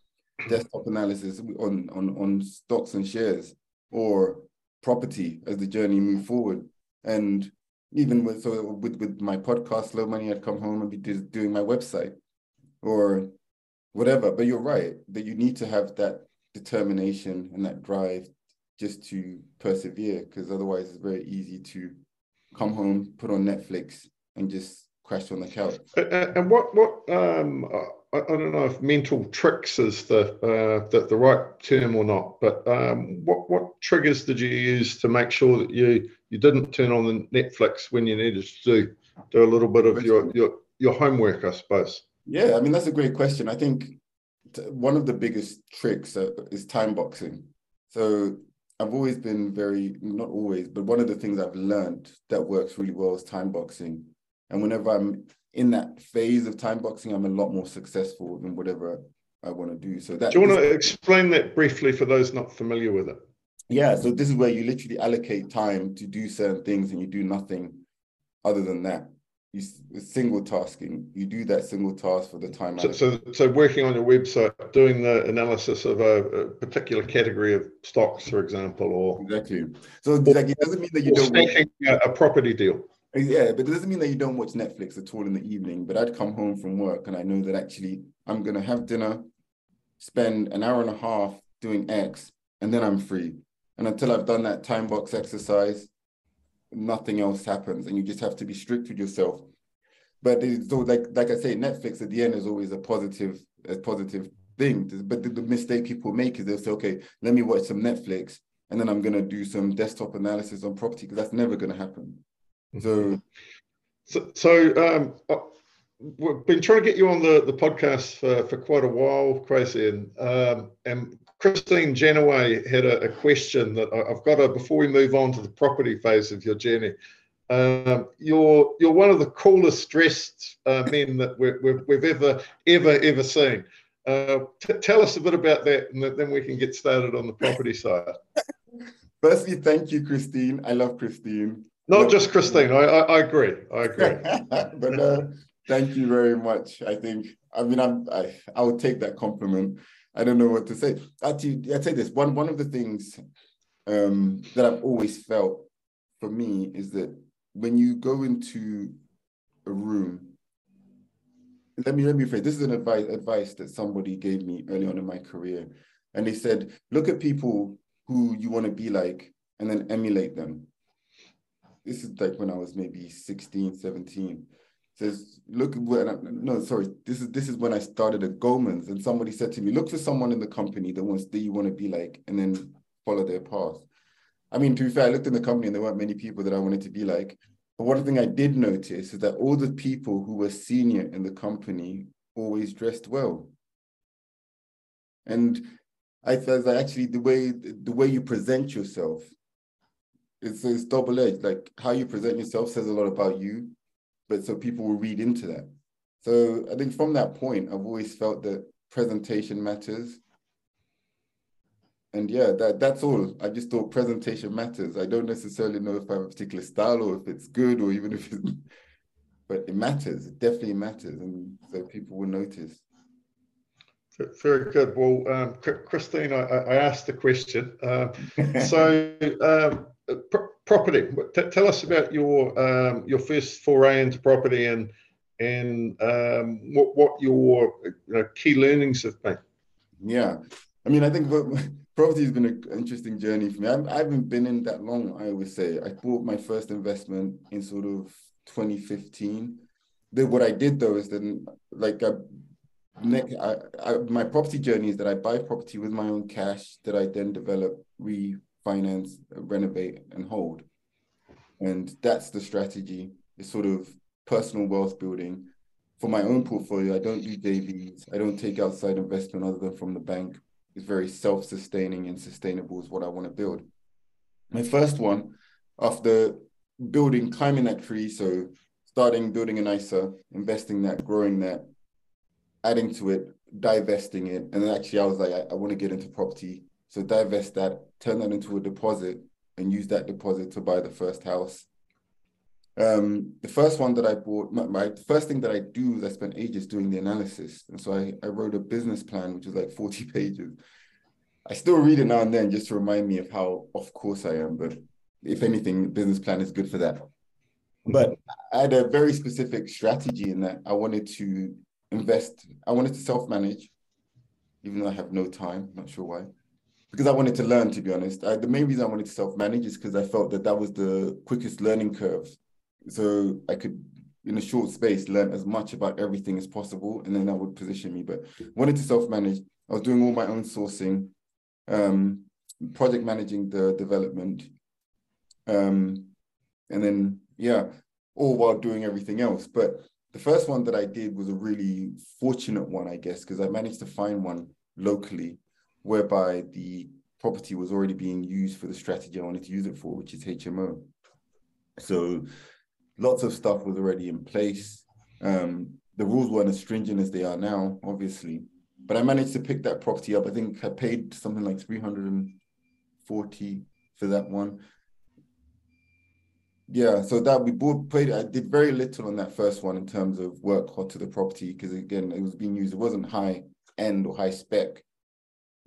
desktop analysis on, on, on stocks and shares or property as the journey moved forward. And even with so with, with my podcast, Slow Money, I'd come home and be doing my website or whatever. But you're right that you need to have that determination and that drive just to persevere because otherwise it's very easy to come home, put on Netflix, and just crash on the couch. And what what um, I, I don't know if mental tricks is the uh, the, the right term or not, but um, what what triggers did you use to make sure that you you didn't turn on the Netflix when you needed to do do a little bit of your your your homework, I suppose. Yeah, I mean that's a great question. I think one of the biggest tricks uh, is time boxing. So I've always been very, not always, but one of the things I've learned that works really well is time boxing. And whenever I'm in that phase of time boxing, I'm a lot more successful in whatever I want to do. So that. Do you want to explain that briefly for those not familiar with it? Yeah. So this is where you literally allocate time to do certain things, and you do nothing other than that you single tasking you do that single task for the time so, so, so working on your website doing the analysis of a, a, particular category of stocks for example or exactly so like it doesn't mean that you don't a property deal yeah but it doesn't mean that you don't watch netflix at all in the evening but i'd come home from work and i know that actually i'm going to have dinner spend an hour and a half doing x and then i'm free. And until i've done that time box exercise nothing else happens and you just have to be strict with yourself. But so like like i say netflix at the end is always a positive a positive thing. But the, the mistake people make is they'll say okay let me watch some netflix and then i'm going to do some desktop analysis on property because that's never going to happen so so, so um, uh, we've been trying to get you on the, the podcast for, for quite a while, Kwasi, and, um, and Christine Janaway had a, a, question that I've got to, before we move on to the property phase of your journey. Um, you're you're one of the coolest dressed uh, men that we have we've ever ever ever seen. Uh, t- tell us a bit about that, and then we can get started on the property side. Firstly, thank you, Christine. I love Christine. Not just Christine. I, I, I agree. I agree. but uh, thank you very much. I think. I mean, I'm, I I would take that compliment. I don't know what to say. Actually, I say this one one of the things um, that I've always felt for me is that when you go into a room, let me let me phrase. This is an advice advice that somebody gave me early on in my career, and they said, look at people who you want to be like, and then emulate them. This is like when I was maybe 16, 17 says, look when I, no, sorry, this is this is when I started at Goldman's, and somebody said to me, look for someone in the company that wants that you want to be like, and then follow their path. I mean, to be fair, I looked in the company and there weren't many people that I wanted to be like. But one thing I did notice is that all the people who were senior in the company always dressed well. And I felt that actually the way the way you present yourself, it's, it's double edged. Like how you present yourself says a lot about you, but so people will read into that. So I think from that point, I've always felt that presentation matters. And yeah, that that's all. I just thought presentation matters. I don't necessarily know if I have a particular style or if it's good or even if it's, but it matters. It definitely matters, and so people will notice. Very good. Well, um, Christine, I, I, asked the question. Uh, so, um, pr- property. T- tell us about your um, your first foray into property and and um, what what your you know, key learnings have been. Yeah, I mean, I think property has been an interesting journey for me. I, haven't been in that long. I always say I bought my first investment in sort of 2015. Then what I did though is then like I, I, I, my property journey is that I buy property with my own cash that I then develop, re finance, renovate, and hold. And that's the strategy. It's sort of personal wealth building. for my own portfolio, I don't do JVs. I don't take outside investment other than from the bank. It's very self-sustaining and sustainable is what I want to build. My first one, after building, climbing that tree, so starting building an ISA, investing that, growing that, adding to it, divesting it, and then actually I was like, I, I want to get into property. So divest that, turn that into a deposit, and use that deposit to buy the first house um, the first one that I bought, my, my, first thing that I do is I spent ages doing the analysis. And so I, I wrote a business plan, which was like 40 pages. I still read it now and then just to remind me of how off course I am. But if anything, business plan is good for that. But I had a very specific strategy in that I wanted to invest, I wanted to self manage, even though I have no time, not sure why because I wanted to learn, to be honest. I, the main reason I wanted to self manage is because I felt that that was the quickest learning curve. So I could in a short space learn as much about everything as possible and then that would position me. But wanted to self-manage. I was doing all my own sourcing um, project managing the development um, and then yeah all while doing everything else. But the first one that i did was a really fortunate one i guess because i managed to find one locally whereby the property was already being used for the strategy i wanted to use it for which is hmo so lots of stuff was already in place. Um, the rules weren't as stringent as they are now, obviously. But I managed to pick that property up. I think I paid something like 340 for that one. Yeah, so that we bought paid. I did very little on that first one in terms of work or to the property because again, it was being used. It wasn't high end or high spec.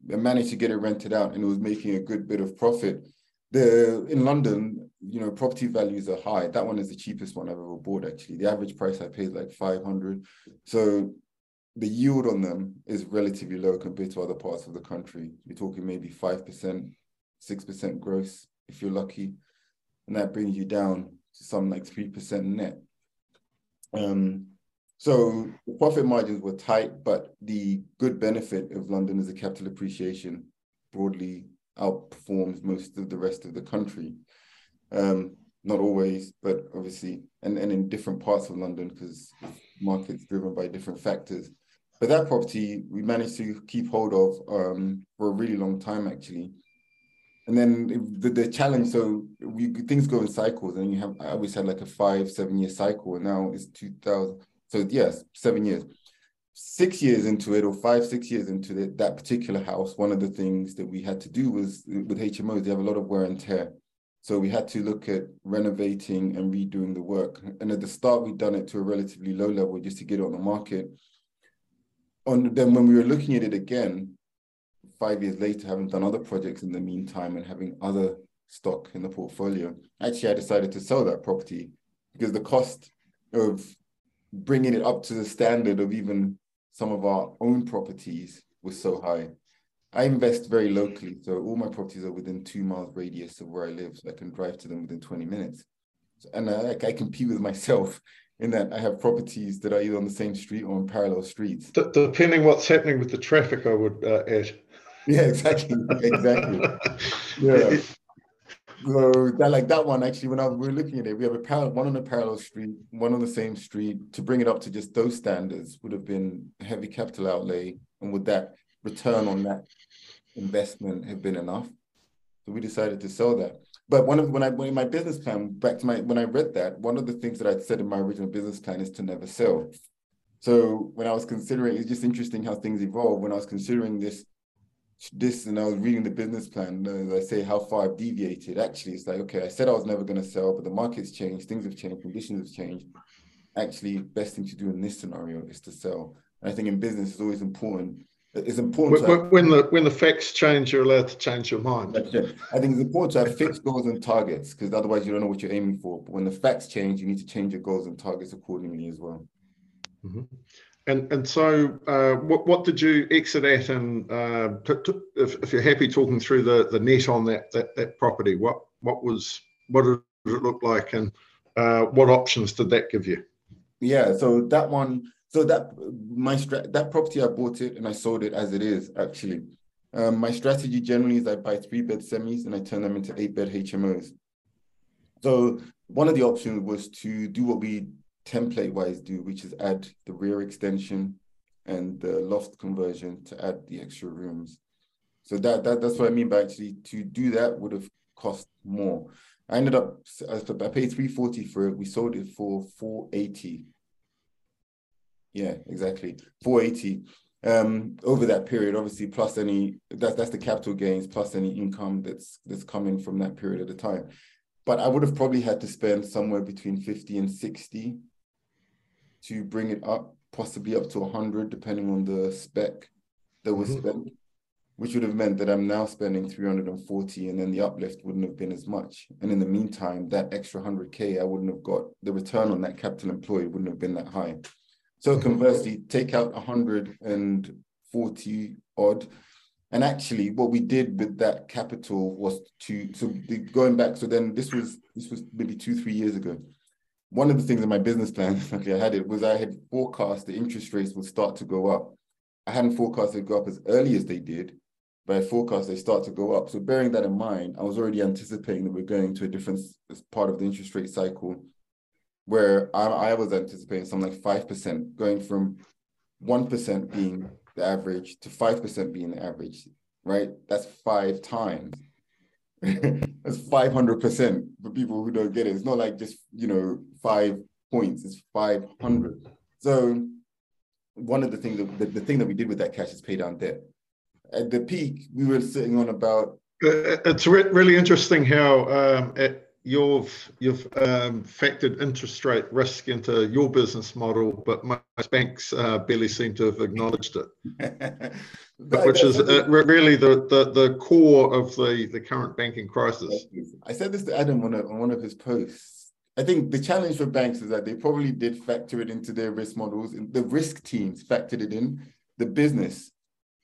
Managed to get it rented out, and it was making a good bit of profit the in London, you know, property values are high. That one is the cheapest one I've ever bought. Actually, the average price I paid like five hundred. So the yield on them is relatively low compared to other parts of the country. You're talking maybe five percent, six percent gross if you're lucky, and that brings you down to some like three percent net. Um, so the profit margins were tight, but the good benefit of London is the capital appreciation broadly outperforms most of the rest of the country. Um, not always, but obviously, and, and in different parts of London because markets driven by different factors. But that property we managed to keep hold of um, for a really long time, actually. And then the, the challenge, so we things go in cycles, and you have I always had like a five, seven year cycle, and now it's 2000. So yes, seven years. Six years into it or five six years into that particular house one of the things that we had to do was with hmos they have a lot of wear and tear. So we had to look at renovating and redoing the work. And at the start we'd done it to a relatively low level just to get it on the market. On then when we were looking at it again five years later having done other projects in the meantime and having other stock in the portfolio actually i decided to sell that property because the cost of bringing it up to the standard of even some of our own properties was so high. I invest very locally, so all my properties are within two miles radius of where I live, so I can drive to them within 20 minutes. And I, I compete with myself in that I have properties that are either on the same street or on parallel streets. D- depending what's happening with the traffic, I would uh, add. Yeah, exactly, exactly. yeah. So that like that one actually, when I, we were looking at it, we have a parallel one on a parallel street, one on the same street. To bring it up to just those standards would have been heavy capital outlay, and would that return on that investment have been enough? So we decided to sell that. But one of when I when my business plan back to my when I read that, one of the things that I said in my original business plan is to never sell. So when I was considering, it's just interesting how things evolve. When I was considering this this and I was reading the business plan, uh, I say how far I've deviated. Actually, it's like, okay, I said I was never going to sell, but the market's changed, things have changed, conditions have changed. Actually, best thing to do in this scenario is to sell. And I think in business, it's always important. It's important when, have, when the when the facts change, you're allowed to change your mind. I think it's important to have fixed goals and targets because otherwise you don't know what you're aiming for. But when the facts change, you need to change your goals and targets accordingly as well. Mm-hmm. And and so, uh, what what did you exit at? And uh, to, to, if, if you're happy talking through the, the net on that, that that property, what what was what did it look like, and uh, what options did that give you? Yeah, so that one, so that my that property I bought it and I sold it as it is actually. Um, my strategy generally is I buy three bed semis and I turn them into eight bed HMOs. So one of the options was to do what we template wise do, which is add the rear extension and the loft conversion to add the extra rooms. So that, that that's what I mean by actually to do that would have cost more. I ended up I paid 340 for it. We sold it for 480. Yeah, exactly. 480 um over that period obviously plus any that's that's the capital gains plus any income that's that's coming from that period at a time but i would have probably had to spend somewhere between 50 and 60 to bring it up possibly up to 100 depending on the spec that was mm-hmm. spent which would have meant that i'm now spending 340 and then the uplift wouldn't have been as much and in the meantime that extra 100k i wouldn't have got the return on that capital employed wouldn't have been that high so conversely, take out 140 odd. And actually, what we did with that capital was to so the, going back. So then this was this was maybe two three years ago. One of the things in my business plan, okay, I had it was I had forecast the interest rates would start to go up. I hadn't forecast it go up as early as they did, but I forecast they start to go up. So bearing that in mind, I was already anticipating that we're going to a different part of the interest rate cycle where I, I was anticipating something like 5% going from 1% being the average to 5% being the average, right? That's five times. That's 500% for people who don't get it. It's not like just, you know, five points, it's 500. So one of the things, that, the, the thing that we did with that cash is pay down debt. At the peak, we were sitting on about. Uh, it's re- really interesting how um, it, you've you've um, factored interest rate risk into your business model, but most banks uh, barely seem to have acknowledged it, which is uh, really the, the the core of the the current banking crisis. I said this to Adam on, a, on one of his posts. I think the challenge for banks is that they probably did factor it into their risk models. The risk teams factored it in. The business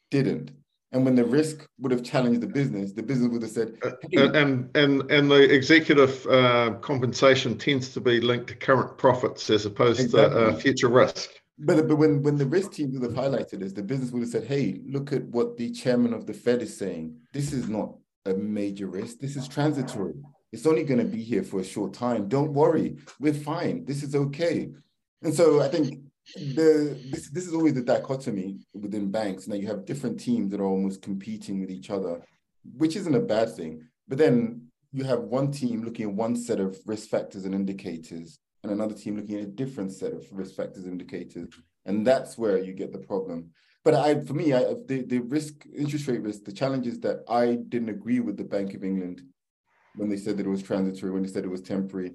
didn't. And when the risk would have challenged the business, the business would have said, uh, hey. and and and the executive uh, compensation tends to be linked to current profits as opposed exactly. to uh, future risk. But but when when the risk team would have highlighted this, the business would have said, "Hey, look at what the chairman of the Fed is saying. This is not a major risk. This is transitory. It's only going to be here for a short time. Don't worry, we're fine. This is okay." And so I think the this this is always the dichotomy within banks. Now you have different teams that are almost competing with each other, which isn't a bad thing. But then you have one team looking at one set of risk factors and indicators, and another team looking at a different set of risk factors and indicators, and that's where you get the problem. But I, for me, I, the the risk interest rate risk, the challenge is that I didn't agree with the Bank of England when they said that it was transitory, when they said it was temporary,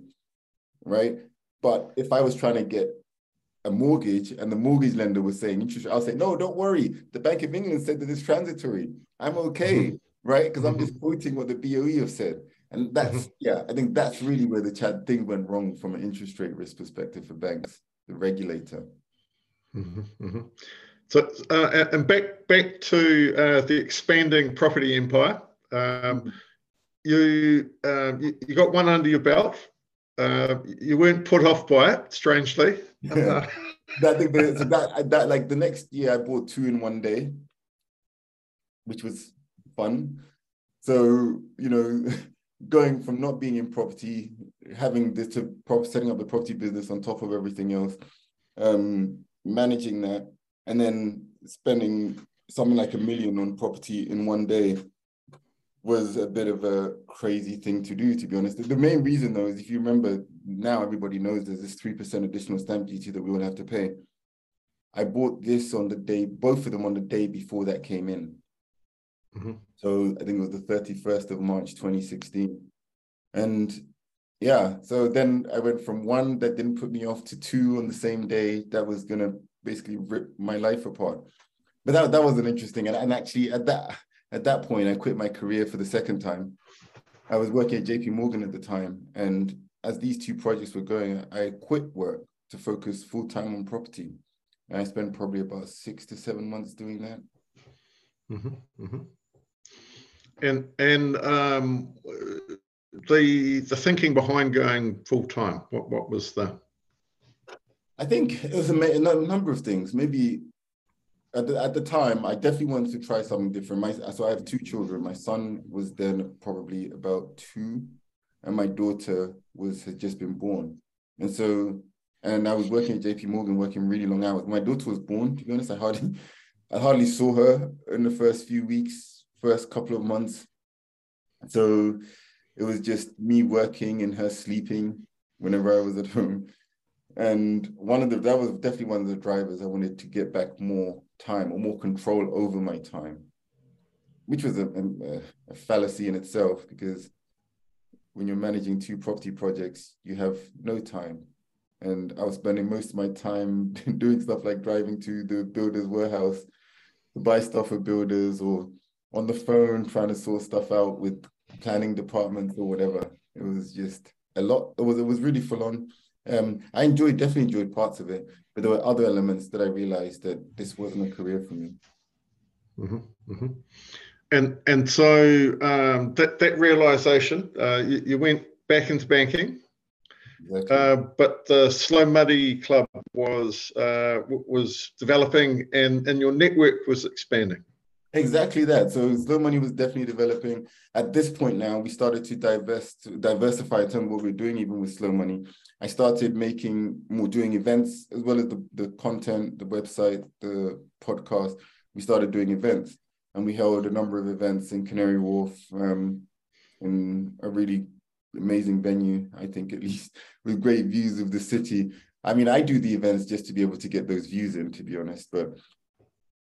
right? But if I was trying to get a mortgage and the mortgage lender was saying interest, I'll say, no, don't worry. The Bank of England said that it's transitory. I'm okay, mm-hmm. right? Because I'm just mm-hmm. quoting what the BOE have said. And that's, mm-hmm. yeah, I think that's really where the chat thing went wrong from an interest rate risk perspective for banks, the regulator. So, uh, and back back to uh, the expanding property empire. Um, you, um, you, you got one under your belt. Uh, you weren't put off by it, strangely. that thing, so that that like the next year I bought two in one day, which was fun. So you know, going from not being in property, having this to prop, setting up the property business on top of everything else, um, managing that, and then spending something like a million on property in one day was a bit of a crazy thing to do, to be honest. The main reason, though, is if you remember now, everybody knows there's this 3% additional stamp duty that we would have to pay. I bought this on the day, both of them on the day before that came in. Mm-hmm. So I think it was the 31st of March 2016. And yeah, so then I went from one that didn't put me off to two on the same day that was going to basically rip my life apart. But that, that was an interesting, and, and actually at that, at that point, I quit my career for the second time. I was working at JP Morgan at the time. And as these two projects were going, I quit work to focus full time on property. And I spent probably about six to seven months doing that. Mm-hmm, mm-hmm. And and um, the the thinking behind going full time, what what was the? I think it was a, a number of things. Maybe at the, at the time, I definitely wanted to try something different. My, so I have two children. My son was then probably about two, and my daughter was had just been born. And so and I was working at JP Morgan, working really long hours. My daughter was born. To be honest, I hardly, I hardly saw her in the first few weeks, first couple of months. So it was just me working and her sleeping whenever I was at home. And one of the that was definitely one of the drivers. I wanted to get back more time or more control over my time, which was a, a, a fallacy in itself because when you're managing two property projects, you have no time and I was spending most of my time doing stuff like driving to the builder's warehouse to buy stuff for builders or on the phone trying to sort stuff out with planning departments or whatever. It was just a lot. It was it was really full on. Um, I enjoyed definitely enjoyed parts of it, but there were other elements that I realized that this wasn't a career for me. Mm-hmm, mm-hmm. And and so um, that that realization, uh, you, you went back into banking. Exactly. Uh, but the Slow Money Club was uh, was developing, and and your network was expanding. Exactly that. So Slow Money was definitely developing. At this point now, we started to divest, diversify in terms of what we're doing, even with Slow Money. I started making more, doing events as well as the, the content, the website, the podcast. We started doing events, and we held a number of events in Canary Wharf, um, in a really amazing venue, I think at least with great views of the city. I mean, I do the events just to be able to get those views in, to be honest. But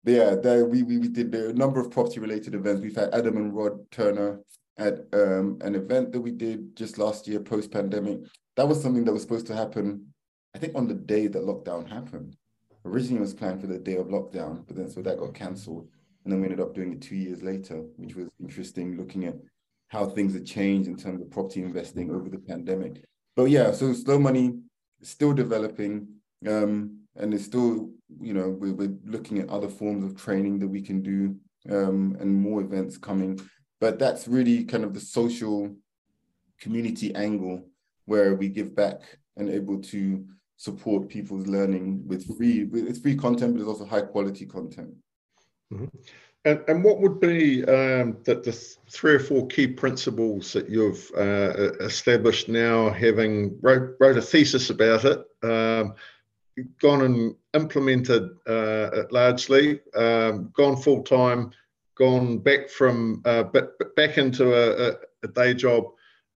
yeah, there, we, we, did a number of property related events. We've had Adam and Rod Turner at um, an event that we did just last year, post pandemic. That was something that was supposed to happen, I think, on the day that lockdown happened. Originally, it was planned for the day of lockdown, but then so that got cancelled. And then we ended up doing it two years later, which was interesting looking at how things have changed in terms of property investing over the pandemic. But yeah, so slow money still developing, um, and it's still, you know, we're, we're, looking at other forms of training that we can do, um, and more events coming. But that's really kind of the social community angle where we give back and able to support people's learning with free. It's free content, but it's also high quality content. Mm-hmm. And, and what would be um, the, three or four key principles that you've uh, established now, having wrote, wrote a thesis about it, um, gone and implemented uh, it largely, um, gone full time, gone back from uh, back into a, a day job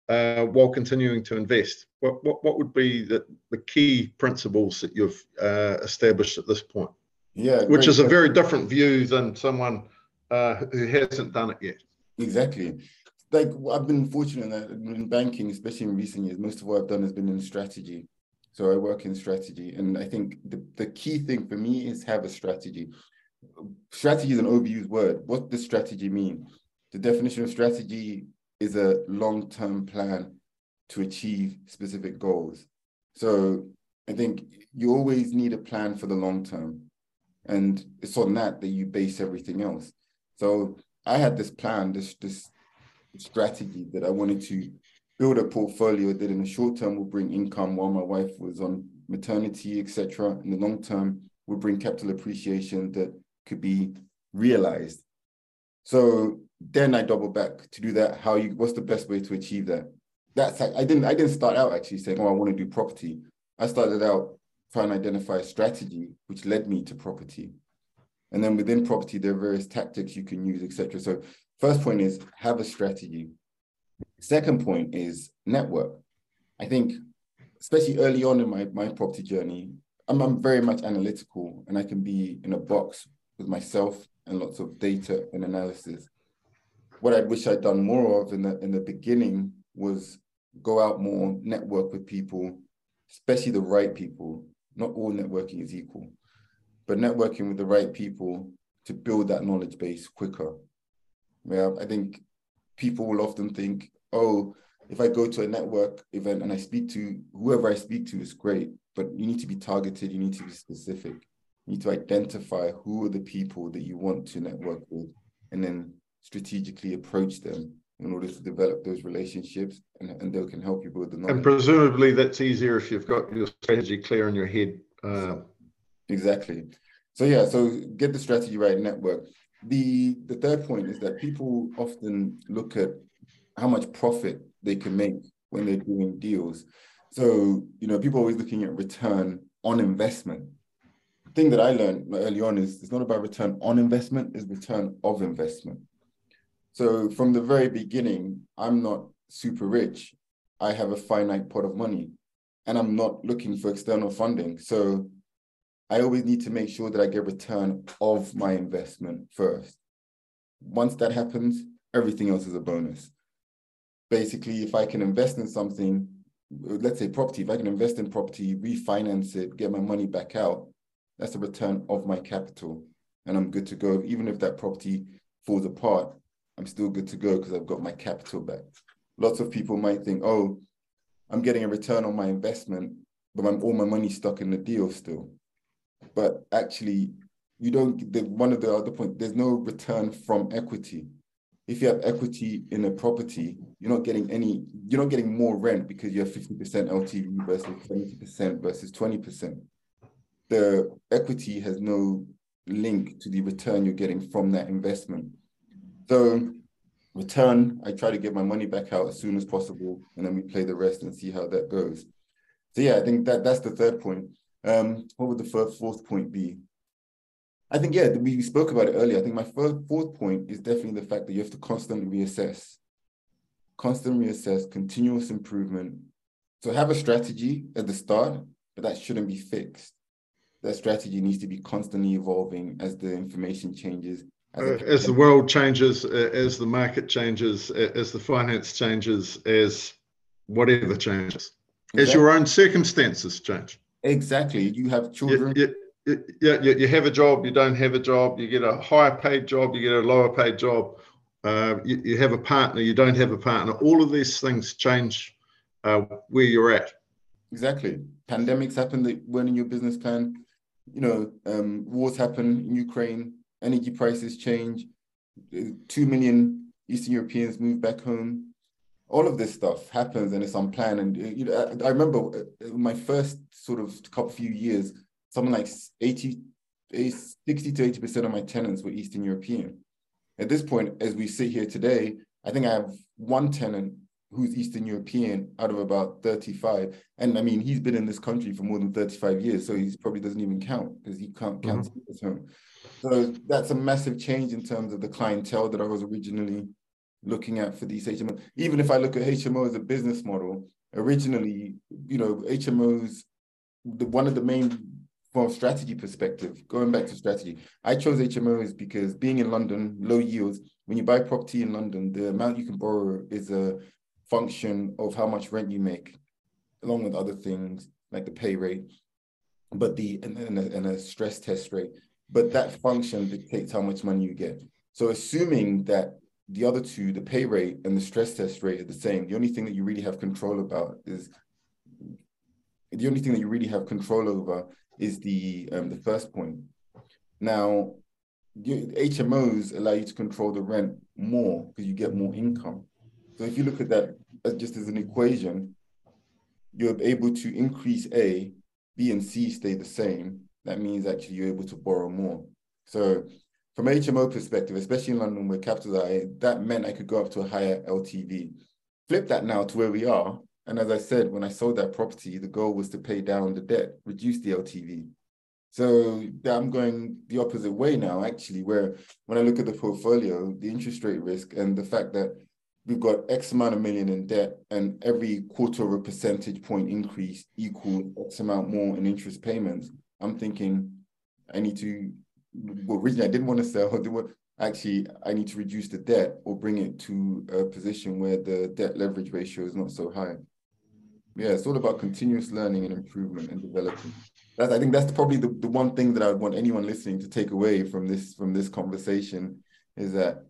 uh, while continuing to invest? What, what, what would be the, the key principles that you've uh, established at this point? Yeah, which is a very different view than someone uh, who hasn't done it yet. Exactly. Like I've been fortunate that in banking, especially in recent years, most of what I've done has been in strategy. So I work in strategy, and I think the, the key thing for me is have a strategy. Strategy is an overused word. What does strategy mean? The definition of strategy is a long-term plan to achieve specific goals. So I think you always need a plan for the long term. And it's on that that you base everything else. So I had this plan, this this strategy that I wanted to build a portfolio that in the short term will bring income while my wife was on maternity, etc. In the long term would bring capital appreciation that could be realized. So then I double back to do that. How you what's the best way to achieve that? That's I didn't I didn't start out actually saying, oh, I want to do property. I started out trying to identify a strategy which led me to property. And then within property, there are various tactics you can use, etc. So first point is have a strategy. Second point is network. I think, especially early on in my, my property journey, I'm, I'm very much analytical and I can be in a box with myself and lots of data and analysis. What I wish I'd done more of in the in the beginning was go out more, network with people, especially the right people. Not all networking is equal but networking with the right people to build that knowledge base quicker. Yeah, I think people will often think, oh, if I go to a network event and I speak to whoever I speak to is great, but you need to be targeted, you need to be specific. You need to identify who are the people that you want to network with and then strategically approach them in order to develop those relationships and, and they can help you build the knowledge. And presumably that's easier if you've got your strategy clear in your head uh, Exactly. So yeah, so get the strategy right, network. The the third point is that people often look at how much profit they can make when they're doing deals. So, you know, people are always looking at return on investment. The thing that I learned early on is it's not about return on investment, it's return of investment. So from the very beginning, I'm not super rich. I have a finite pot of money and I'm not looking for external funding. So I always need to make sure that I get return of my investment first. Once that happens, everything else is a bonus. Basically, if I can invest in something, let's say property, if I can invest in property, refinance it, get my money back out, that's a return of my capital. And I'm good to go. Even if that property falls apart, I'm still good to go because I've got my capital back. Lots of people might think, oh, I'm getting a return on my investment, but I'm, all my money's stuck in the deal still. But actually, you don't, the, one of the other points, there's no return from equity. If you have equity in a property, you're not getting any, you're not getting more rent because you have 50% LTV versus 20% versus 20%. The equity has no link to the return you're getting from that investment. So return, I try to get my money back out as soon as possible, and then we play the rest and see how that goes. So yeah, I think that that's the third point. Um, what would the first, fourth point be? I think yeah, we spoke about it earlier. I think my first, fourth point is definitely the fact that you have to constantly reassess, constantly reassess, continuous improvement. So have a strategy at the start, but that shouldn't be fixed. That strategy needs to be constantly evolving as the information changes as, uh, the world changes, uh, as the market changes, uh, as the finance changes, as whatever changes, exactly. as your own circumstances change. Exactly. You have children. You, you, you, you have a job, you don't have a job, you get a higher paid job, you get a lower paid job, uh, you, you, have a partner, you don't have a partner. All of these things change uh, where you're at. Exactly. Pandemics happen that weren't in your business plan. You know, um, wars happen in Ukraine energy prices change, uh, two million Eastern Europeans move back home. All of this stuff happens and it's unplanned. And uh, you know, I, remember uh, uh, my first sort of couple few years, something like 80, eh, 60 to 80% of my tenants were Eastern European. At this point, as we sit here today, I think I have one tenant who's Eastern European out of about 35. And I mean, he's been in this country for more than 35 years, so he probably doesn't even count because he can't count mm-hmm. his home. So that's a massive change in terms of the clientele that I was originally looking at for these HMOs. Even if I look at HMO as a business model, originally, you know, HMOs, the, one of the main from strategy perspective, going back to strategy, I chose HMOs because being in London, low yields, when you buy property in London, the amount you can borrow is a function of how much rent you make, along with other things like the pay rate, but the and, and, a, and a stress test rate but that function dictates how much money you get. So assuming that the other two, the pay rate and the stress test rate are the same, the only thing that you really have control about is the only thing that you really have control over is the um, the first point. Now, HMOs allow you to control the rent more because you get more income. So if you look at that Uh, just as an equation, you're able to increase A, B and C stay the same, that means actually you're able to borrow more. So from HMO perspective, especially in London where capitals are, that meant I could go up to a higher LTV. Flip that now to where we are. And as I said, when I sold that property, the goal was to pay down the debt, reduce the LTV. So I'm going the opposite way now, actually, where when I look at the portfolio, the interest rate risk and the fact that we've got X amount of million in debt and every quarter of a percentage point increase equals X amount more in interest payments, I'm thinking I need to. Well, originally I didn't want to sell. Actually, I need to reduce the debt or bring it to a position where the debt leverage ratio is not so high. Yeah, it's all about continuous learning and improvement and developing. That's, I think that's probably the, the one thing that I would want anyone listening to take away from this from this conversation is that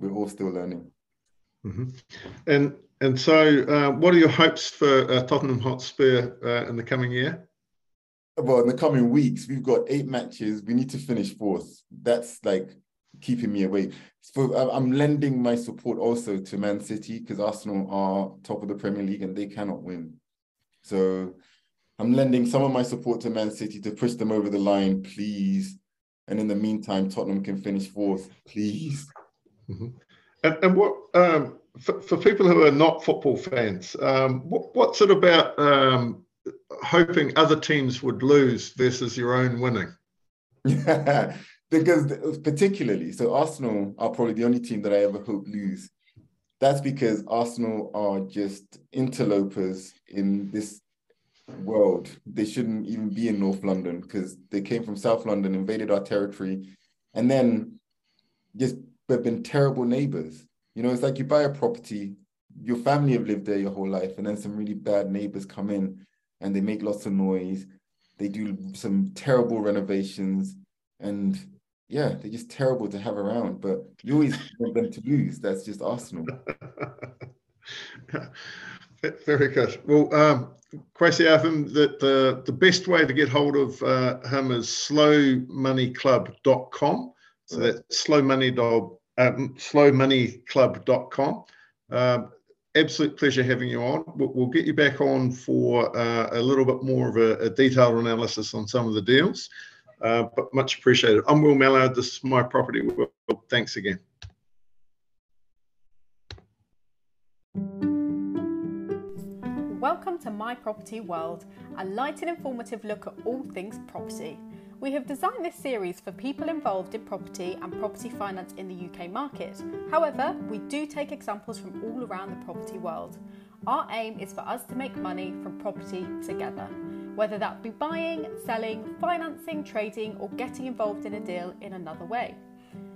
we're all still learning. Mm-hmm. And and so, uh, what are your hopes for uh, Tottenham Hotspur uh, in the coming year? well, in the coming weeks, we've got eight matches. We need to finish fourth. That's like keeping me away. So I'm lending my support also to Man City because Arsenal are top of the Premier League and they cannot win. So I'm lending some of my support to Man City to push them over the line, please. And in the meantime, Tottenham can finish fourth, please. Mm-hmm. And, and what um, for, for, people who are not football fans, um, what, what's it about um, hoping other teams would lose versus your own winning? because particularly, so Arsenal are probably the only team that I ever hope lose. That's because Arsenal are just interlopers in this world. They shouldn't even be in North London because they came from South London, invaded our territory, and then just have been terrible neighbors. You know, it's like you buy a property, your family have lived there your whole life, and then some really bad neighbors come in and they make lots of noise. They do some terrible renovations, and yeah, they're just terrible to have around. But you always want them to lose. That's just Arsenal. Very good. Well, um, Kwasi Affum, the, the, the best way to get hold of uh, him is slowmoneyclub.com. So that's slowmoney, um, slowmoneyclub.com. Um, absolute pleasure having you on. We'll, we'll get you back on for uh, a little bit more of a, a, detailed analysis on some of the deals, uh, but much appreciated. I'm Will Mallard. This is my property. World. Thanks again. Welcome to My Property World, a light and informative look at all things property. We have designed this series for people involved in property and property finance in the UK market. However, we do take examples from all around the property world. Our aim is for us to make money from property together, whether that be buying, selling, financing, trading, or getting involved in a deal in another way.